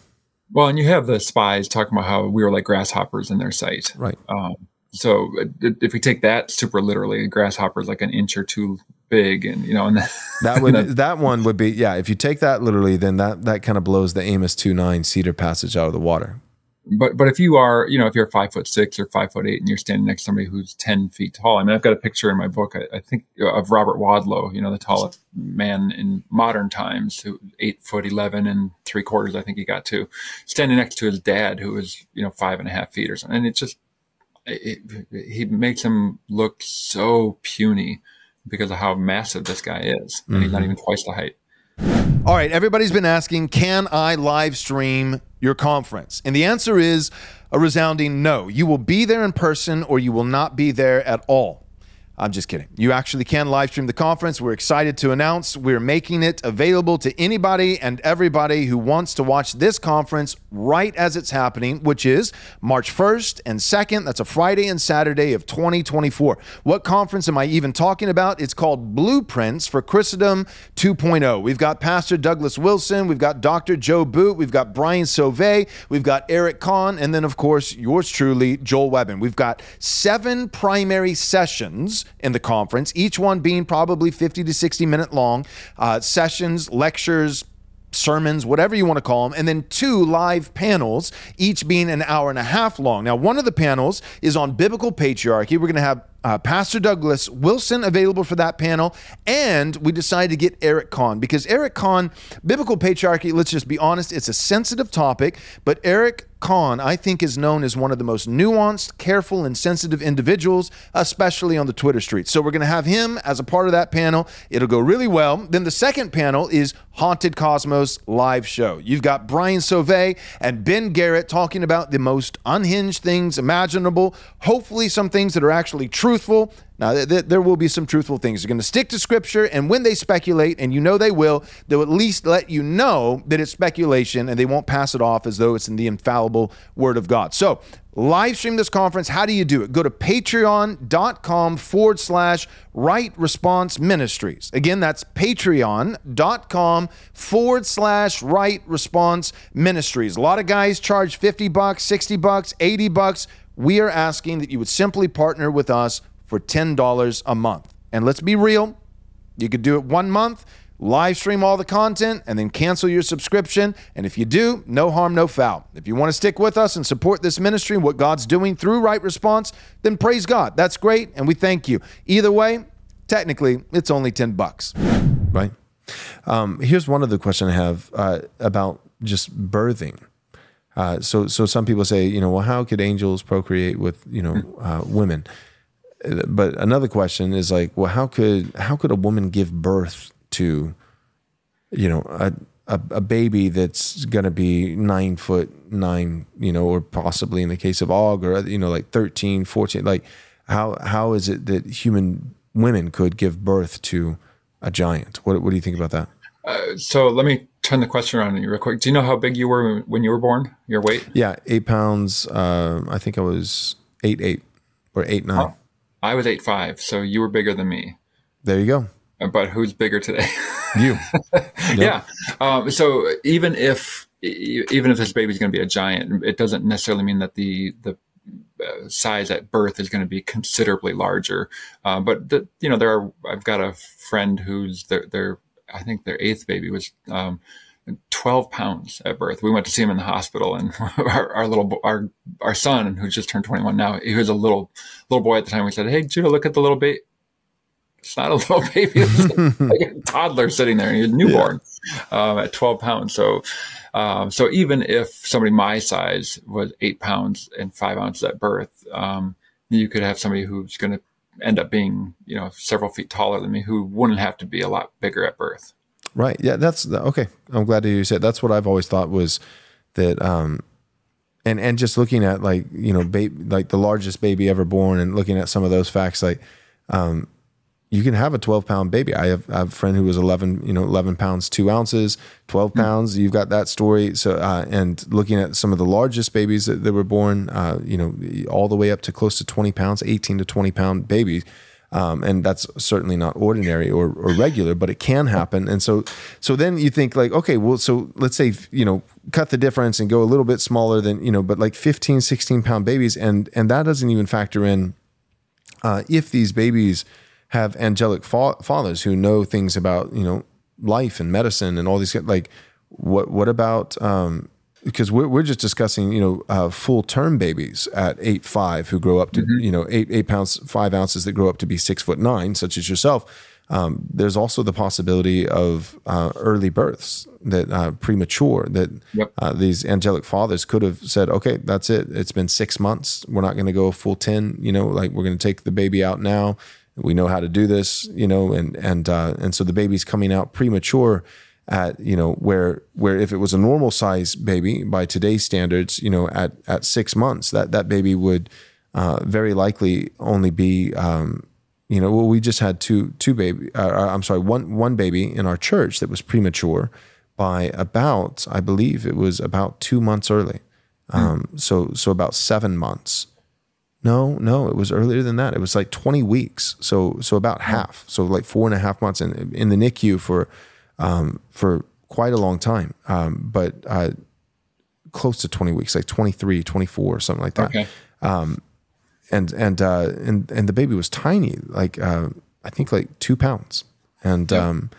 Well, and you have the spies talking about how we were like grasshoppers in their sight. Right. Um, so if we take that super literally, a grasshopper is like an inch or two big, and you know, and [laughs] that would that one would be yeah. If you take that literally, then that that kind of blows the Amos two nine cedar passage out of the water but but if you are you know if you're five foot six or five foot eight and you're standing next to somebody who's 10 feet tall i mean i've got a picture in my book i, I think of robert wadlow you know the tallest man in modern times who eight foot 11 and three quarters i think he got to standing next to his dad who was you know five and a half feet or something and it just it, it, he makes him look so puny because of how massive this guy is and mm-hmm. he's not mm-hmm. even twice the height all right, everybody's been asking, can I live stream your conference? And the answer is a resounding no. You will be there in person or you will not be there at all. I'm just kidding. You actually can live stream the conference. We're excited to announce we're making it available to anybody and everybody who wants to watch this conference right as it's happening, which is March 1st and 2nd. That's a Friday and Saturday of 2024. What conference am I even talking about? It's called Blueprints for Christendom 2.0. We've got Pastor Douglas Wilson, we've got Dr. Joe Boot, we've got Brian Sauvé, we've got Eric Conn, and then, of course, yours truly, Joel Webben. We've got seven primary sessions in the conference, each one being probably 50 to 60 minute long uh, sessions, lectures, sermons, whatever you want to call them, and then two live panels, each being an hour and a half long. Now, one of the panels is on biblical patriarchy. We're going to have uh, Pastor Douglas Wilson available for that panel. And we decided to get Eric Conn because Eric Conn, biblical patriarchy, let's just be honest, it's a sensitive topic, but Eric Conn, I think, is known as one of the most nuanced, careful, and sensitive individuals, especially on the Twitter streets. So we're going to have him as a part of that panel. It'll go really well. Then the second panel is Haunted Cosmos live show. You've got Brian Sauvé and Ben Garrett talking about the most unhinged things imaginable, hopefully, some things that are actually truthful. Now, th- th- there will be some truthful things. They're going to stick to scripture, and when they speculate, and you know they will, they'll at least let you know that it's speculation and they won't pass it off as though it's in the infallible word of God. So, live stream this conference. How do you do it? Go to patreon.com forward slash right response ministries. Again, that's patreon.com forward slash right response ministries. A lot of guys charge 50 bucks, 60 bucks, 80 bucks. We are asking that you would simply partner with us for $10 a month. And let's be real, you could do it one month, live stream all the content, and then cancel your subscription. And if you do, no harm, no foul. If you want to stick with us and support this ministry what God's doing through Right Response, then praise God. That's great, and we thank you. Either way, technically, it's only 10 bucks. Right? Um, here's one other question I have uh, about just birthing. Uh, so, so some people say, you know, well, how could angels procreate with, you know, uh, women? but another question is like, well, how could how could a woman give birth to, you know, a a, a baby that's going to be nine foot nine, you know, or possibly in the case of Og, or you know, like 13, 14, like how how is it that human women could give birth to a giant? What what do you think about that? Uh, so let me turn the question around on you real quick. Do you know how big you were when you were born? Your weight? Yeah, eight pounds. Um, I think I was eight eight or eight nine. Oh. I was eight five, so you were bigger than me. There you go. But who's bigger today? [laughs] You. Yep. [laughs] yeah. Um, so even if even if this baby's going to be a giant, it doesn't necessarily mean that the the uh, size at birth is going to be considerably larger. Uh, but the, you know, there are. I've got a friend who's their their I think their eighth baby was. Um, 12 pounds at birth. We went to see him in the hospital and [laughs] our, our, little, our, our son, who just turned 21 now, he was a little, little boy at the time. We said, Hey, Judah, look at the little baby. It's not a [laughs] little baby. It's like [laughs] a toddler sitting there and he's newborn yeah. um, at 12 pounds. So, um, so even if somebody my size was eight pounds and five ounces at birth, um, you could have somebody who's going to end up being, you know, several feet taller than me who wouldn't have to be a lot bigger at birth. Right. Yeah. That's okay. I'm glad to hear you said. That's what I've always thought was that. Um, and and just looking at like you know, baby, like the largest baby ever born, and looking at some of those facts, like, um, you can have a 12 pound baby. I have, I have, a friend who was 11, you know, 11 pounds, two ounces, 12 hmm. pounds. Mm-hmm. You've got that story. So, uh, and looking at some of the largest babies that, that were born, uh, you know, all the way up to close to 20 pounds, 18 to 20 pound babies. Um, and that's certainly not ordinary or, or, regular, but it can happen. And so, so then you think like, okay, well, so let's say, you know, cut the difference and go a little bit smaller than, you know, but like 15, 16 pound babies. And, and that doesn't even factor in, uh, if these babies have angelic fa- fathers who know things about, you know, life and medicine and all these, like, what, what about, um, because we're, we're just discussing, you know, uh, full term babies at eight five who grow up to, mm-hmm. you know, eight eight pounds five ounces that grow up to be six foot nine, such as yourself. Um, there's also the possibility of uh, early births that uh, premature that yep. uh, these angelic fathers could have said, okay, that's it. It's been six months. We're not going to go full 10, you know, like we're going to take the baby out now. We know how to do this, you know, and, and, uh, and so the baby's coming out premature at you know where where if it was a normal size baby by today's standards you know at at six months that that baby would uh, very likely only be um, you know well we just had two two baby uh, uh, I'm sorry one one baby in our church that was premature by about I believe it was about two months early hmm. um, so so about seven months no no it was earlier than that it was like 20 weeks so so about half so like four and a half months in in the NICU for um, for quite a long time, um, but uh, close to 20 weeks, like 23, 24, something like that. Okay. Um, and and uh, and and the baby was tiny, like uh, I think like two pounds, and yeah. um,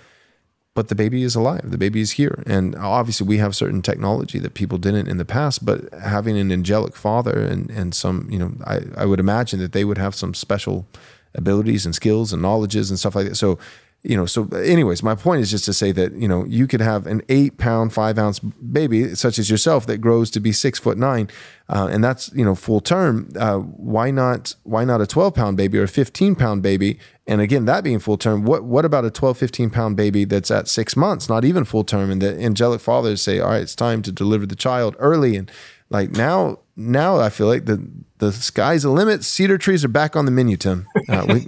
but the baby is alive. The baby is here, and obviously we have certain technology that people didn't in the past. But having an angelic father and and some, you know, I I would imagine that they would have some special abilities and skills and knowledges and stuff like that. So you know, so anyways, my point is just to say that, you know, you could have an eight pound, five ounce baby, such as yourself, that grows to be six foot nine. Uh, and that's, you know, full term. Uh, why not, why not a 12 pound baby or a 15 pound baby? And again, that being full term, what, what about a 12, 15 pound baby that's at six months, not even full term? And the angelic fathers say, all right, it's time to deliver the child early. And like now, now I feel like the the sky's the limit. Cedar trees are back on the menu, Tim. Uh, we,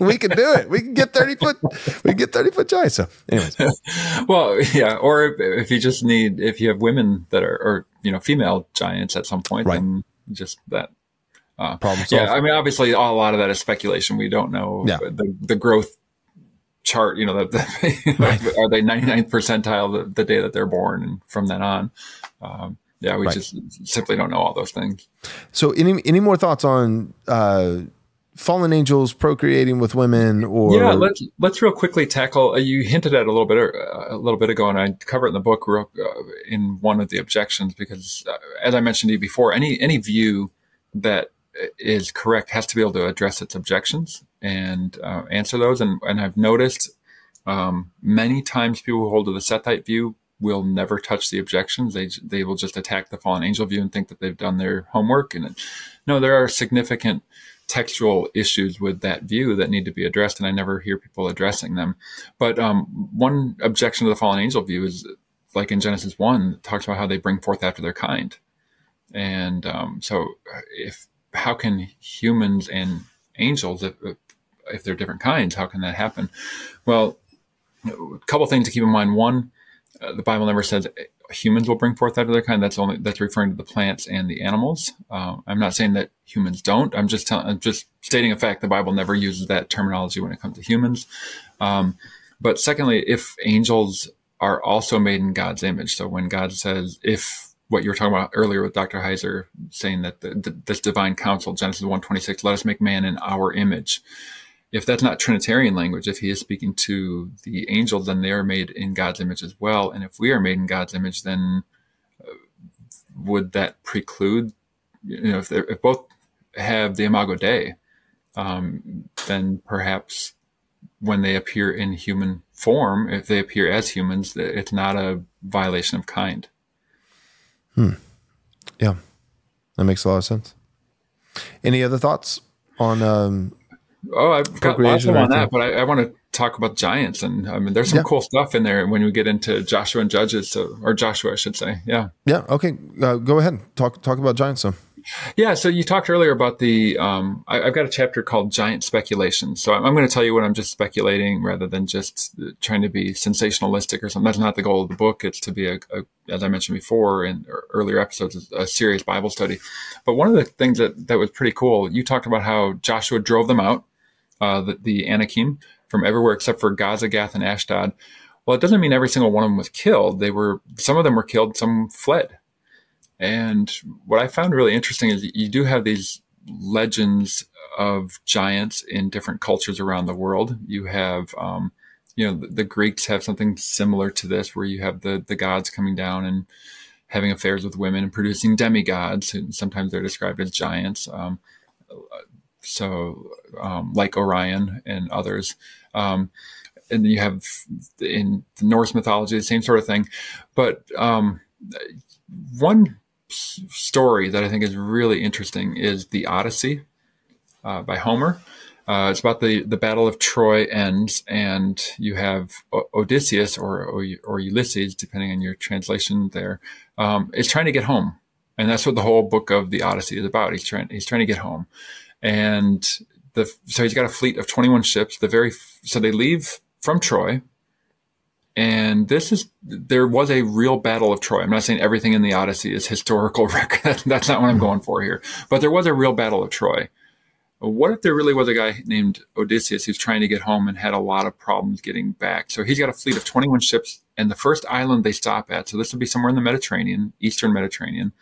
[laughs] we can do it. We can get 30 foot, we can get 30 foot giants. So anyways. [laughs] well, yeah. Or if, if, you just need, if you have women that are, or, you know, female giants at some point, right. then just that. Uh, Problem solved. Yeah. I mean, obviously a lot of that is speculation. We don't know yeah. the, the growth chart, you know, the [laughs] right. are they 99th percentile the, the, day that they're born and from then on. Um, yeah, we right. just simply don't know all those things. So, any any more thoughts on uh, fallen angels procreating with women? Or yeah, let's let's real quickly tackle. Uh, you hinted at a little bit uh, a little bit ago, and I cover it in the book real, uh, in one of the objections because, uh, as I mentioned to you before, any any view that is correct has to be able to address its objections and uh, answer those. And and I've noticed um, many times people who hold to the Sethite view will never touch the objections. They they will just attack the fallen angel view and think that they've done their homework. And no, there are significant textual issues with that view that need to be addressed, and I never hear people addressing them. But um, one objection to the fallen angel view is like in Genesis one, talks about how they bring forth after their kind, and um, so if how can humans and angels, if, if they're different kinds, how can that happen? Well, a couple things to keep in mind. One, uh, the Bible never says humans will bring forth out of their kind. That's only that's referring to the plants and the animals. Uh, I'm not saying that humans don't. I'm just telling. I'm just stating a fact. The Bible never uses that terminology when it comes to humans. Um, but secondly, if angels are also made in God's image, so when God says, if what you were talking about earlier with Dr. Heiser saying that the, the, this divine counsel, Genesis 1:26, let us make man in our image if that's not Trinitarian language, if he is speaking to the angel, then they are made in God's image as well. And if we are made in God's image, then uh, would that preclude, you know, if, if both have the Imago Dei, um, then perhaps when they appear in human form, if they appear as humans, it's not a violation of kind. Hmm. Yeah, that makes a lot of sense. Any other thoughts on um, Oh, I've got lots of on that, but I, I, want to talk about giants, and I mean, there's some yeah. cool stuff in there when we get into Joshua and Judges, so, or Joshua, I should say. Yeah. Yeah. Okay. Uh, go ahead. Talk talk about giants. So. Yeah. So you talked earlier about the. Um, I, have got a chapter called Giant Speculation. So I'm, I'm going to tell you what I'm just speculating rather than just trying to be sensationalistic or something. That's not the goal of the book. It's to be a, a as I mentioned before in earlier episodes, a serious Bible study. But one of the things that that was pretty cool, you talked about how Joshua drove them out uh, the, the Anakim from everywhere except for Gaza, Gath, and Ashdod. Well, it doesn't mean every single one of them was killed. They were some of them were killed, some fled. And what I found really interesting is you do have these legends of giants in different cultures around the world. You have, um, you know, the, the, Greeks have something similar to this, where you have the the gods coming down and having affairs with women and producing demigods. And sometimes they're described as giants. Um, so um, like Orion and others. Um, and you have in the Norse mythology the same sort of thing. But um, one story that I think is really interesting is the Odyssey uh, by Homer. Uh, it's about the, the Battle of Troy ends, and you have o- Odysseus or, or, or Ulysses, depending on your translation. There um, is trying to get home, and that's what the whole book of the Odyssey is about. He's trying he's trying to get home, and the so he's got a fleet of 21 ships. The very so they leave from Troy, and this is there was a real battle of Troy. I'm not saying everything in the Odyssey is historical [laughs] record. That's not what I'm mm-hmm. going for here. But there was a real battle of Troy. What if there really was a guy named Odysseus who's trying to get home and had a lot of problems getting back? So he's got a fleet of 21 ships, and the first island they stop at, so this would be somewhere in the Mediterranean, Eastern Mediterranean,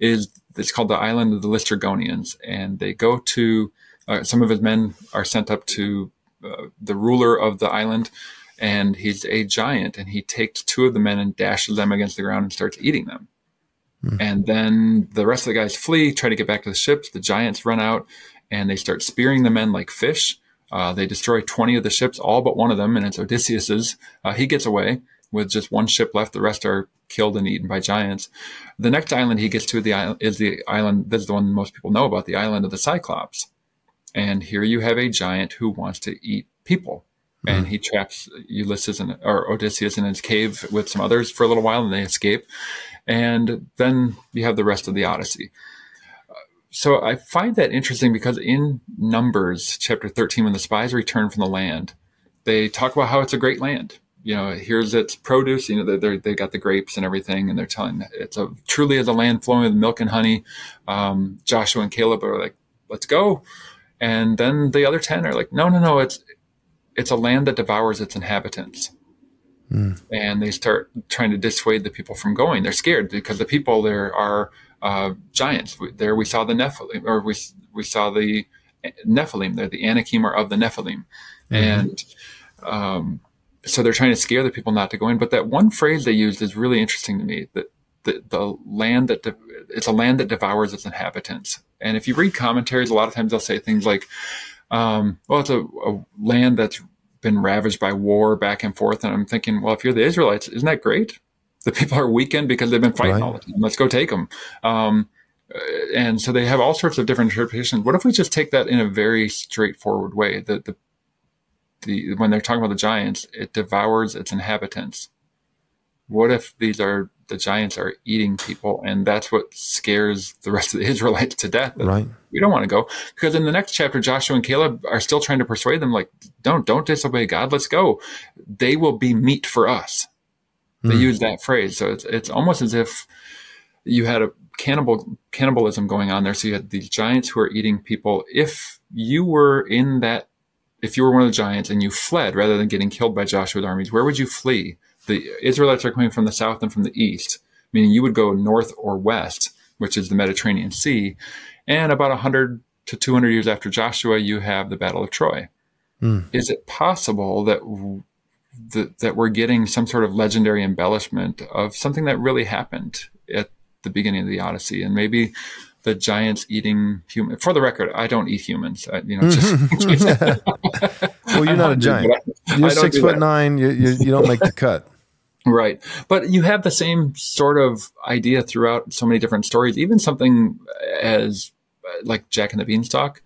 is it's called the island of the Laestrygonians, and they go to uh, some of his men are sent up to uh, the ruler of the island, and he's a giant, and he takes two of the men and dashes them against the ground and starts eating them. Mm. And then the rest of the guys flee, try to get back to the ships. The giants run out, and they start spearing the men like fish. Uh, they destroy 20 of the ships, all but one of them, and it's Odysseus's. Uh, he gets away with just one ship left. The rest are killed and eaten by giants. The next island he gets to the island is the island. This is the one most people know about, the island of the Cyclops. And here you have a giant who wants to eat people. Mm-hmm. And he traps Ulysses and or Odysseus in his cave with some others for a little while, and they escape. And then you have the rest of the Odyssey. So I find that interesting because in Numbers chapter 13, when the spies return from the land, they talk about how it's a great land you know, here's its produce. You know, they they got the grapes and everything, and they're telling it's a truly is a land flowing with milk and honey. Um, Joshua and Caleb are like, let's go, and then the other ten are like, no, no, no, it's it's a land that devours its inhabitants. Mm. And they start trying to dissuade the people from going. They're scared because the people there are uh, giants. There we saw the Nephilim, or we we saw the Nephilim. They're the Anakim are of the Nephilim, mm-hmm. and um, so they're trying to scare the people not to go in. But that one phrase they used is really interesting to me. That the, the land that de- it's a land that devours its inhabitants. And if you read commentaries, a lot of times they'll say things like, um, "Well, it's a, a land that's been ravaged by war back and forth." And I'm thinking, well, if you're the Israelites, isn't that great? The people are weakened because they've been fighting right. all the time. Let's go take them. Um, and so they have all sorts of different interpretations. What if we just take that in a very straightforward way? That the the when they're talking about the giants, it devours its inhabitants. What if these are the giants are eating people, and that's what scares the rest of the [laughs] Israelites to death? Right. We don't want to go because in the next chapter, Joshua and Caleb are still trying to persuade them, like, don't don't disobey God. Let's go. They will be meat for us. They mm. use that phrase, so it's it's almost as if you had a cannibal cannibalism going on there. So you had these giants who are eating people. If you were in that if you were one of the giants and you fled rather than getting killed by Joshua's armies, where would you flee? The Israelites are coming from the south and from the east, meaning you would go north or west, which is the Mediterranean Sea. And about 100 to 200 years after Joshua, you have the Battle of Troy. Mm. Is it possible that, that that we're getting some sort of legendary embellishment of something that really happened at the beginning of the Odyssey, and maybe the giants eating human. For the record, I don't eat humans. I, you know, [laughs] just, well, you're not a giant. you're six foot nine. You, you, you don't make the cut. [laughs] Right. But you have the same sort of idea throughout so many different stories, even something as like Jack and the Beanstalk.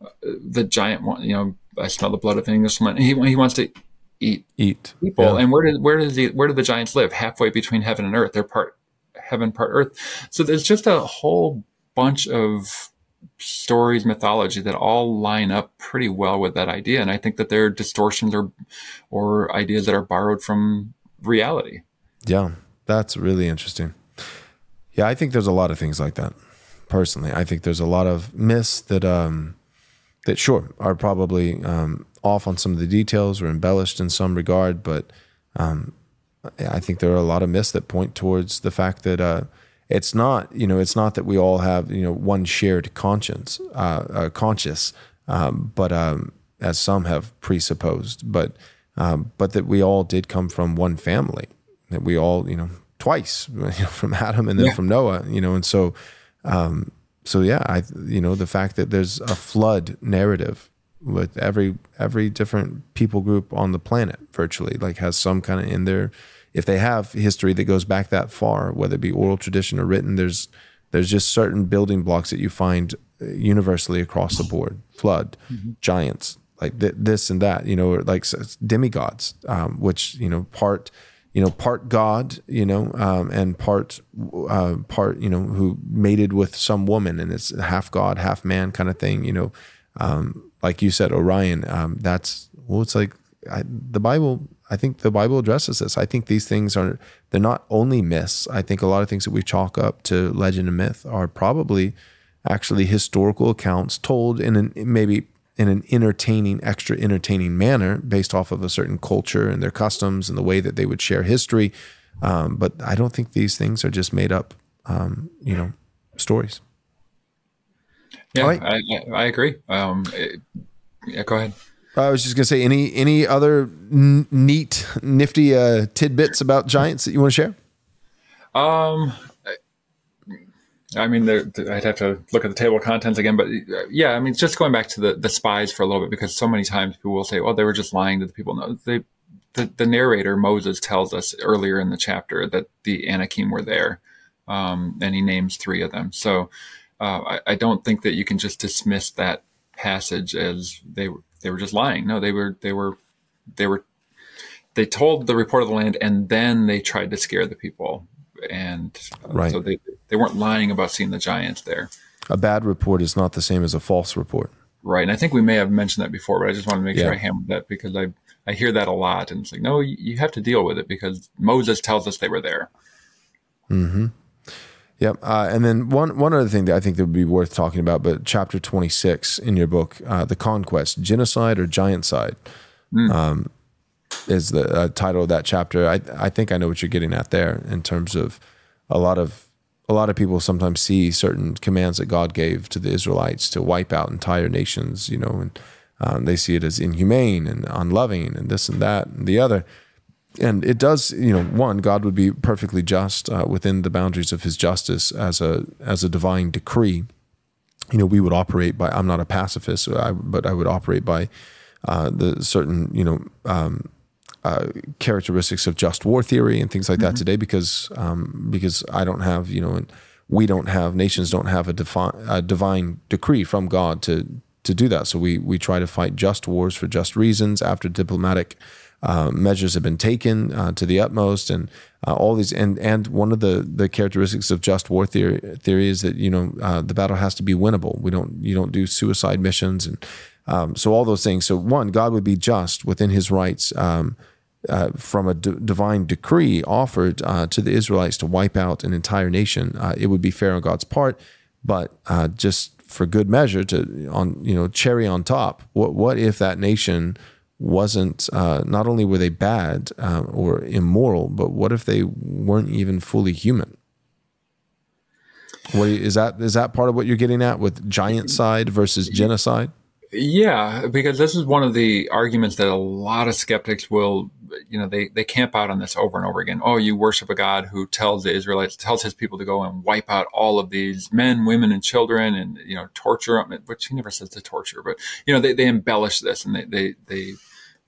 Uh, the giant one, you know, I smell the blood of an Englishman. He, he wants to eat eat people. Yeah. And where did where does he where do the giants live? Halfway between heaven and earth. They're part heaven, part earth. So there's just a whole bunch of stories, mythology that all line up pretty well with that idea. And I think that they're distortions or or ideas that are borrowed from reality. Yeah, that's really interesting. Yeah, I think there's a lot of things like that. Personally, I think there's a lot of myths that um that sure are probably um, off on some of the details or embellished in some regard, but um, I think there are a lot of myths that point towards the fact that uh, it's not you know it's not that we all have you know one shared conscience uh, uh, conscious um, but um, as some have presupposed but um, but that we all did come from one family that we all you know twice [laughs] you know, from Adam and then yeah. from Noah you know and so um, so yeah I you know the fact that there's a flood narrative with every every different people group on the planet virtually like has some kind of in their if they have history that goes back that far, whether it be oral tradition or written, there's there's just certain building blocks that you find uh, universally across the board. Flood, mm-hmm. giants, like th- this and that, you know, like demigods, um, which you know part you know part god you know um, and part uh, part you know who mated with some woman and it's half god half man kind of thing you know um, like you said orion um, that's well it's like I, the bible I think the Bible addresses this. I think these things are they're not only myths. I think a lot of things that we chalk up to legend and myth are probably actually historical accounts told in an maybe in an entertaining, extra entertaining manner based off of a certain culture and their customs and the way that they would share history. Um, but I don't think these things are just made up, um, you know, stories. Yeah, right. I, I, agree. Um, it, yeah, go ahead. I was just gonna say any any other n- neat, nifty uh, tidbits about giants that you want to share? Um, I mean, I'd have to look at the table of contents again, but uh, yeah, I mean, just going back to the, the spies for a little bit, because so many times people will say, well, they were just lying to the people. No, they, the, the narrator, Moses, tells us earlier in the chapter that the Anakim were there, um, and he names three of them. So uh, I, I, don't think that you can just dismiss that passage as they they were just lying. No, they were, they were, they were, they told the report of the land and then they tried to scare the people and uh, right. so they they weren't lying about seeing the giants there. A bad report is not the same as a false report. Right, and I think we may have mentioned that before, but I just want to make yeah. sure I hammered that because I I hear that a lot, and it's like, no, you have to deal with it because Moses tells us they were there. Hmm. Yep. Uh, and then one one other thing that I think that would be worth talking about, but chapter twenty six in your book, uh, the conquest, genocide or giant side. Mm. Um, is the uh, title of that chapter. I I think I know what you're getting at there in terms of a lot of a lot of people sometimes see certain commands that God gave to the Israelites to wipe out entire nations, you know, and um, they see it as inhumane and unloving and this and that and the other. And it does, you know, one God would be perfectly just uh, within the boundaries of His justice as a as a divine decree. You know, we would operate by. I'm not a pacifist, but I would operate by uh, the certain, you know, um, uh, characteristics of just war theory and things like mm-hmm. that today because um, because I don't have you know and we don't have nations don't have a, defi- a divine decree from God to to do that so we we try to fight just wars for just reasons after diplomatic uh, measures have been taken uh, to the utmost and uh, all these and and one of the the characteristics of just war theory theory is that you know uh, the battle has to be winnable we don't you don't do suicide missions and um, so all those things so one God would be just within his rights um, uh, from a d- divine decree offered uh, to the Israelites to wipe out an entire nation. It would be fair on God's part, but just for good measure, to on you know cherry on top. What what if that nation wasn't uh, not only were they bad uh, or immoral, but what if they weren't even fully human? What is that? Is that part of what you're getting at with giant side versus genocide? Yeah, because this is one of the arguments that a lot of skeptics will, you know, they, they camp out on this over and over again. Oh, you worship a God who tells the Israelites, tells his people to go and wipe out all of these men, women, and children and, you know, torture them, which he never says to torture, but, you know, they, they embellish this and they, they, they,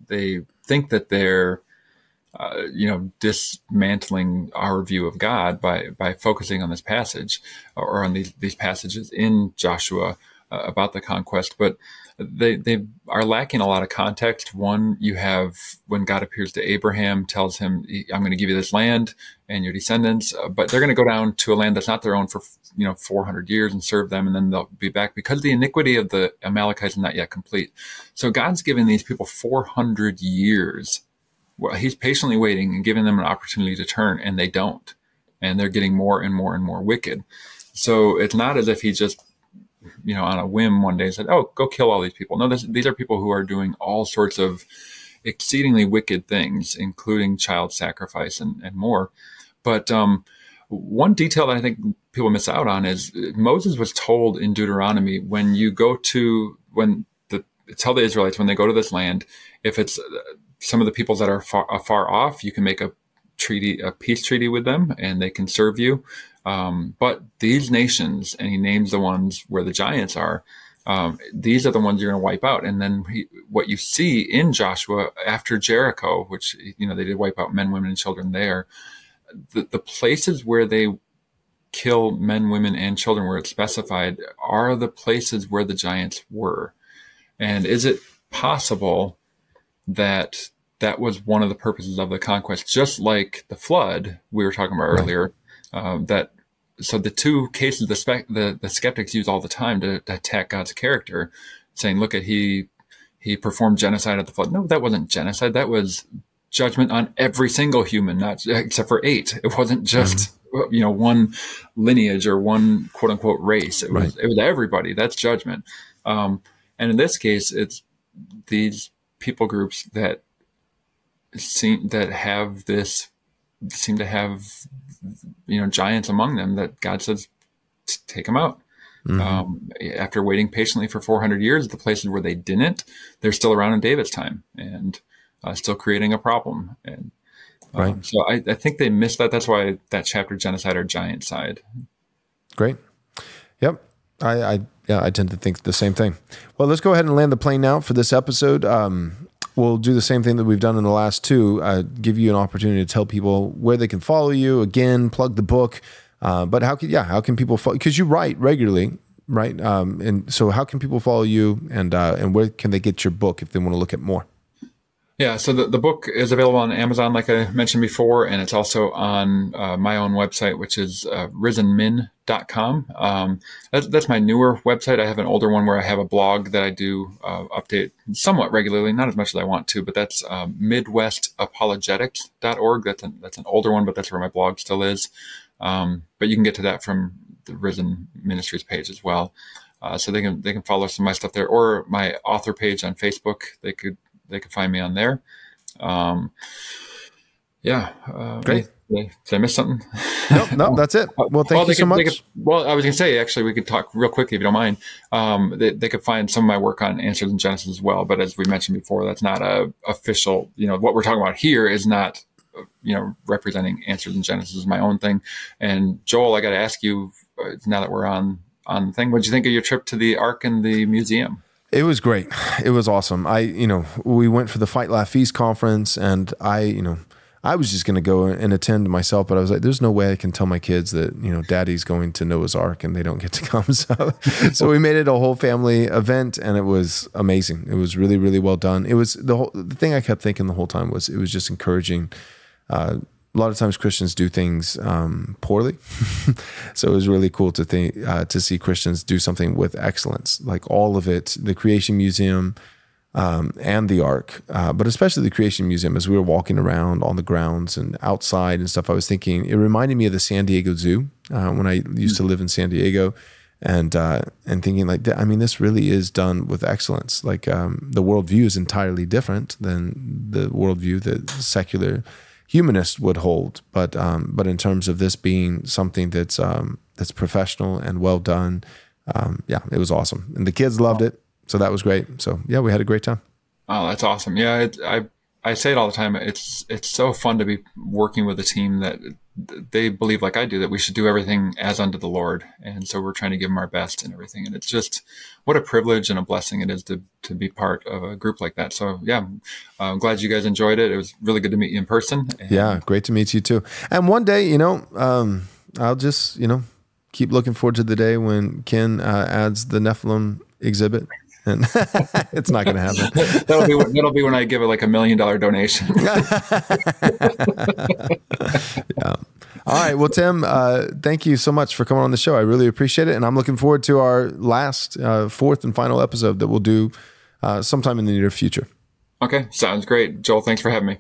they think that they're, uh, you know, dismantling our view of God by, by focusing on this passage or on these, these passages in Joshua uh, about the conquest. But, they they are lacking a lot of context. One, you have when God appears to Abraham, tells him, "I'm going to give you this land and your descendants," uh, but they're going to go down to a land that's not their own for you know 400 years and serve them, and then they'll be back because the iniquity of the Amalekites is not yet complete. So God's given these people 400 years. Well, He's patiently waiting and giving them an opportunity to turn, and they don't, and they're getting more and more and more wicked. So it's not as if He just you know, on a whim one day said, "Oh, go kill all these people." No, this, these are people who are doing all sorts of exceedingly wicked things, including child sacrifice and, and more. But um, one detail that I think people miss out on is Moses was told in Deuteronomy when you go to when the tell the Israelites when they go to this land, if it's uh, some of the peoples that are far, far off, you can make a treaty, a peace treaty with them, and they can serve you. Um, but these nations, and he names the ones where the giants are, um, these are the ones you're going to wipe out. And then he, what you see in Joshua after Jericho, which, you know, they did wipe out men, women, and children there, the, the places where they kill men, women, and children where it's specified are the places where the giants were. And is it possible that that was one of the purposes of the conquest, just like the flood we were talking about earlier, um, that so the two cases the, spec, the the skeptics use all the time to, to, attack God's character, saying, "Look at he he performed genocide at the flood." No, that wasn't genocide. That was judgment on every single human, not except for eight. It wasn't just mm-hmm. you know one lineage or one quote unquote race. It was it was everybody. That's judgment. Um, and in this case, it's these people groups that seem that have this seem to have you know giants among them that God says take them out. Mm-hmm. Um, after waiting patiently for 400 years, the places where they didn't, they're still around in David's time and uh, still creating a problem. And um, right. so I, I, think they missed that. That's why that chapter, genocide or giant side. Great. Yep. I, I yeah, I tend to think the same thing. Well, let's go ahead and land the plane now for this episode. Um, we'll do the same thing that we've done in the last two. Uh, give you an opportunity to tell people where they can follow you. Again, plug the book. Uh, but how can yeah, how can people follow? Because you write regularly, right? Um, and so how can people follow you, and uh, and where can they get your book if they want to look at more? Yeah, so the, the book is available on Amazon, like I mentioned before, and it's also on uh, my own website, which is uh, risenmin.com. Um, that, that's my newer website. I have an older one where I have a blog that I do uh, update somewhat regularly, not as much as I want to, but that's um, midwestapologetics.org. That's, a, that's an older one, but that's where my blog still is. Um, but you can get to that from the Risen Ministries page as well. Uh, so they can they can follow some of my stuff there, or my author page on Facebook. They could they can find me on there. Um, yeah. Uh, Great. Did I miss something? No, no, [laughs] that's it. Well, thank well, you so much. Could, well, I was going to say, actually, we could talk real quickly if you don't mind. Um, they, they, could find some of my work on Answers in Genesis as well. But as we mentioned before, that's not a official, you know, what we're talking about here is not, you know, representing Answers in Genesis is my own thing. And Joel, I got to ask you uh, now that we're on, on the thing, what did you think of your trip to the Ark and the museum? It was great. It was awesome. I, you know, we went for the Fight Laugh Feast conference, and I, you know, I was just going to go and attend myself, but I was like, there's no way I can tell my kids that, you know, daddy's going to Noah's Ark and they don't get to come. [laughs] So, so we made it a whole family event and it was amazing. It was really, really well done. It was the whole, the thing I kept thinking the whole time was it was just encouraging, uh, a lot of times Christians do things um, poorly, [laughs] so it was really cool to think uh, to see Christians do something with excellence, like all of it, the Creation Museum um, and the Ark, uh, but especially the Creation Museum. As we were walking around on the grounds and outside and stuff, I was thinking it reminded me of the San Diego Zoo uh, when I used to live in San Diego, and uh, and thinking like, I mean, this really is done with excellence. Like um, the worldview is entirely different than the worldview that secular humanists would hold. But um, but in terms of this being something that's um, that's professional and well done, um, yeah, it was awesome, and the kids loved it, so that was great. So yeah, we had a great time. Oh, that's awesome. Yeah, it, I I say it all the time. It's it's so fun to be working with a team that they believe like I do that we should do everything as unto the Lord, and so we're trying to give them our best and everything. And it's just what a privilege and a blessing it is to to be part of a group like that. So yeah, I'm glad you guys enjoyed it. It was really good to meet you in person. yeah, great to meet you too. And one day, you know, um, I'll just you know keep looking forward to the day when Ken uh, adds the Nephilim exhibit and [laughs] it's not going to happen. [laughs] that'll be when, that'll be when I give it like a million dollar donation. [laughs] yeah. All right. Well, Tim, uh, thank you so much for coming on the show. I really appreciate it, and I'm looking forward to our last, uh, fourth, and final episode that we'll do uh, sometime in the near future. Okay, sounds great, Joel. Thanks for having me.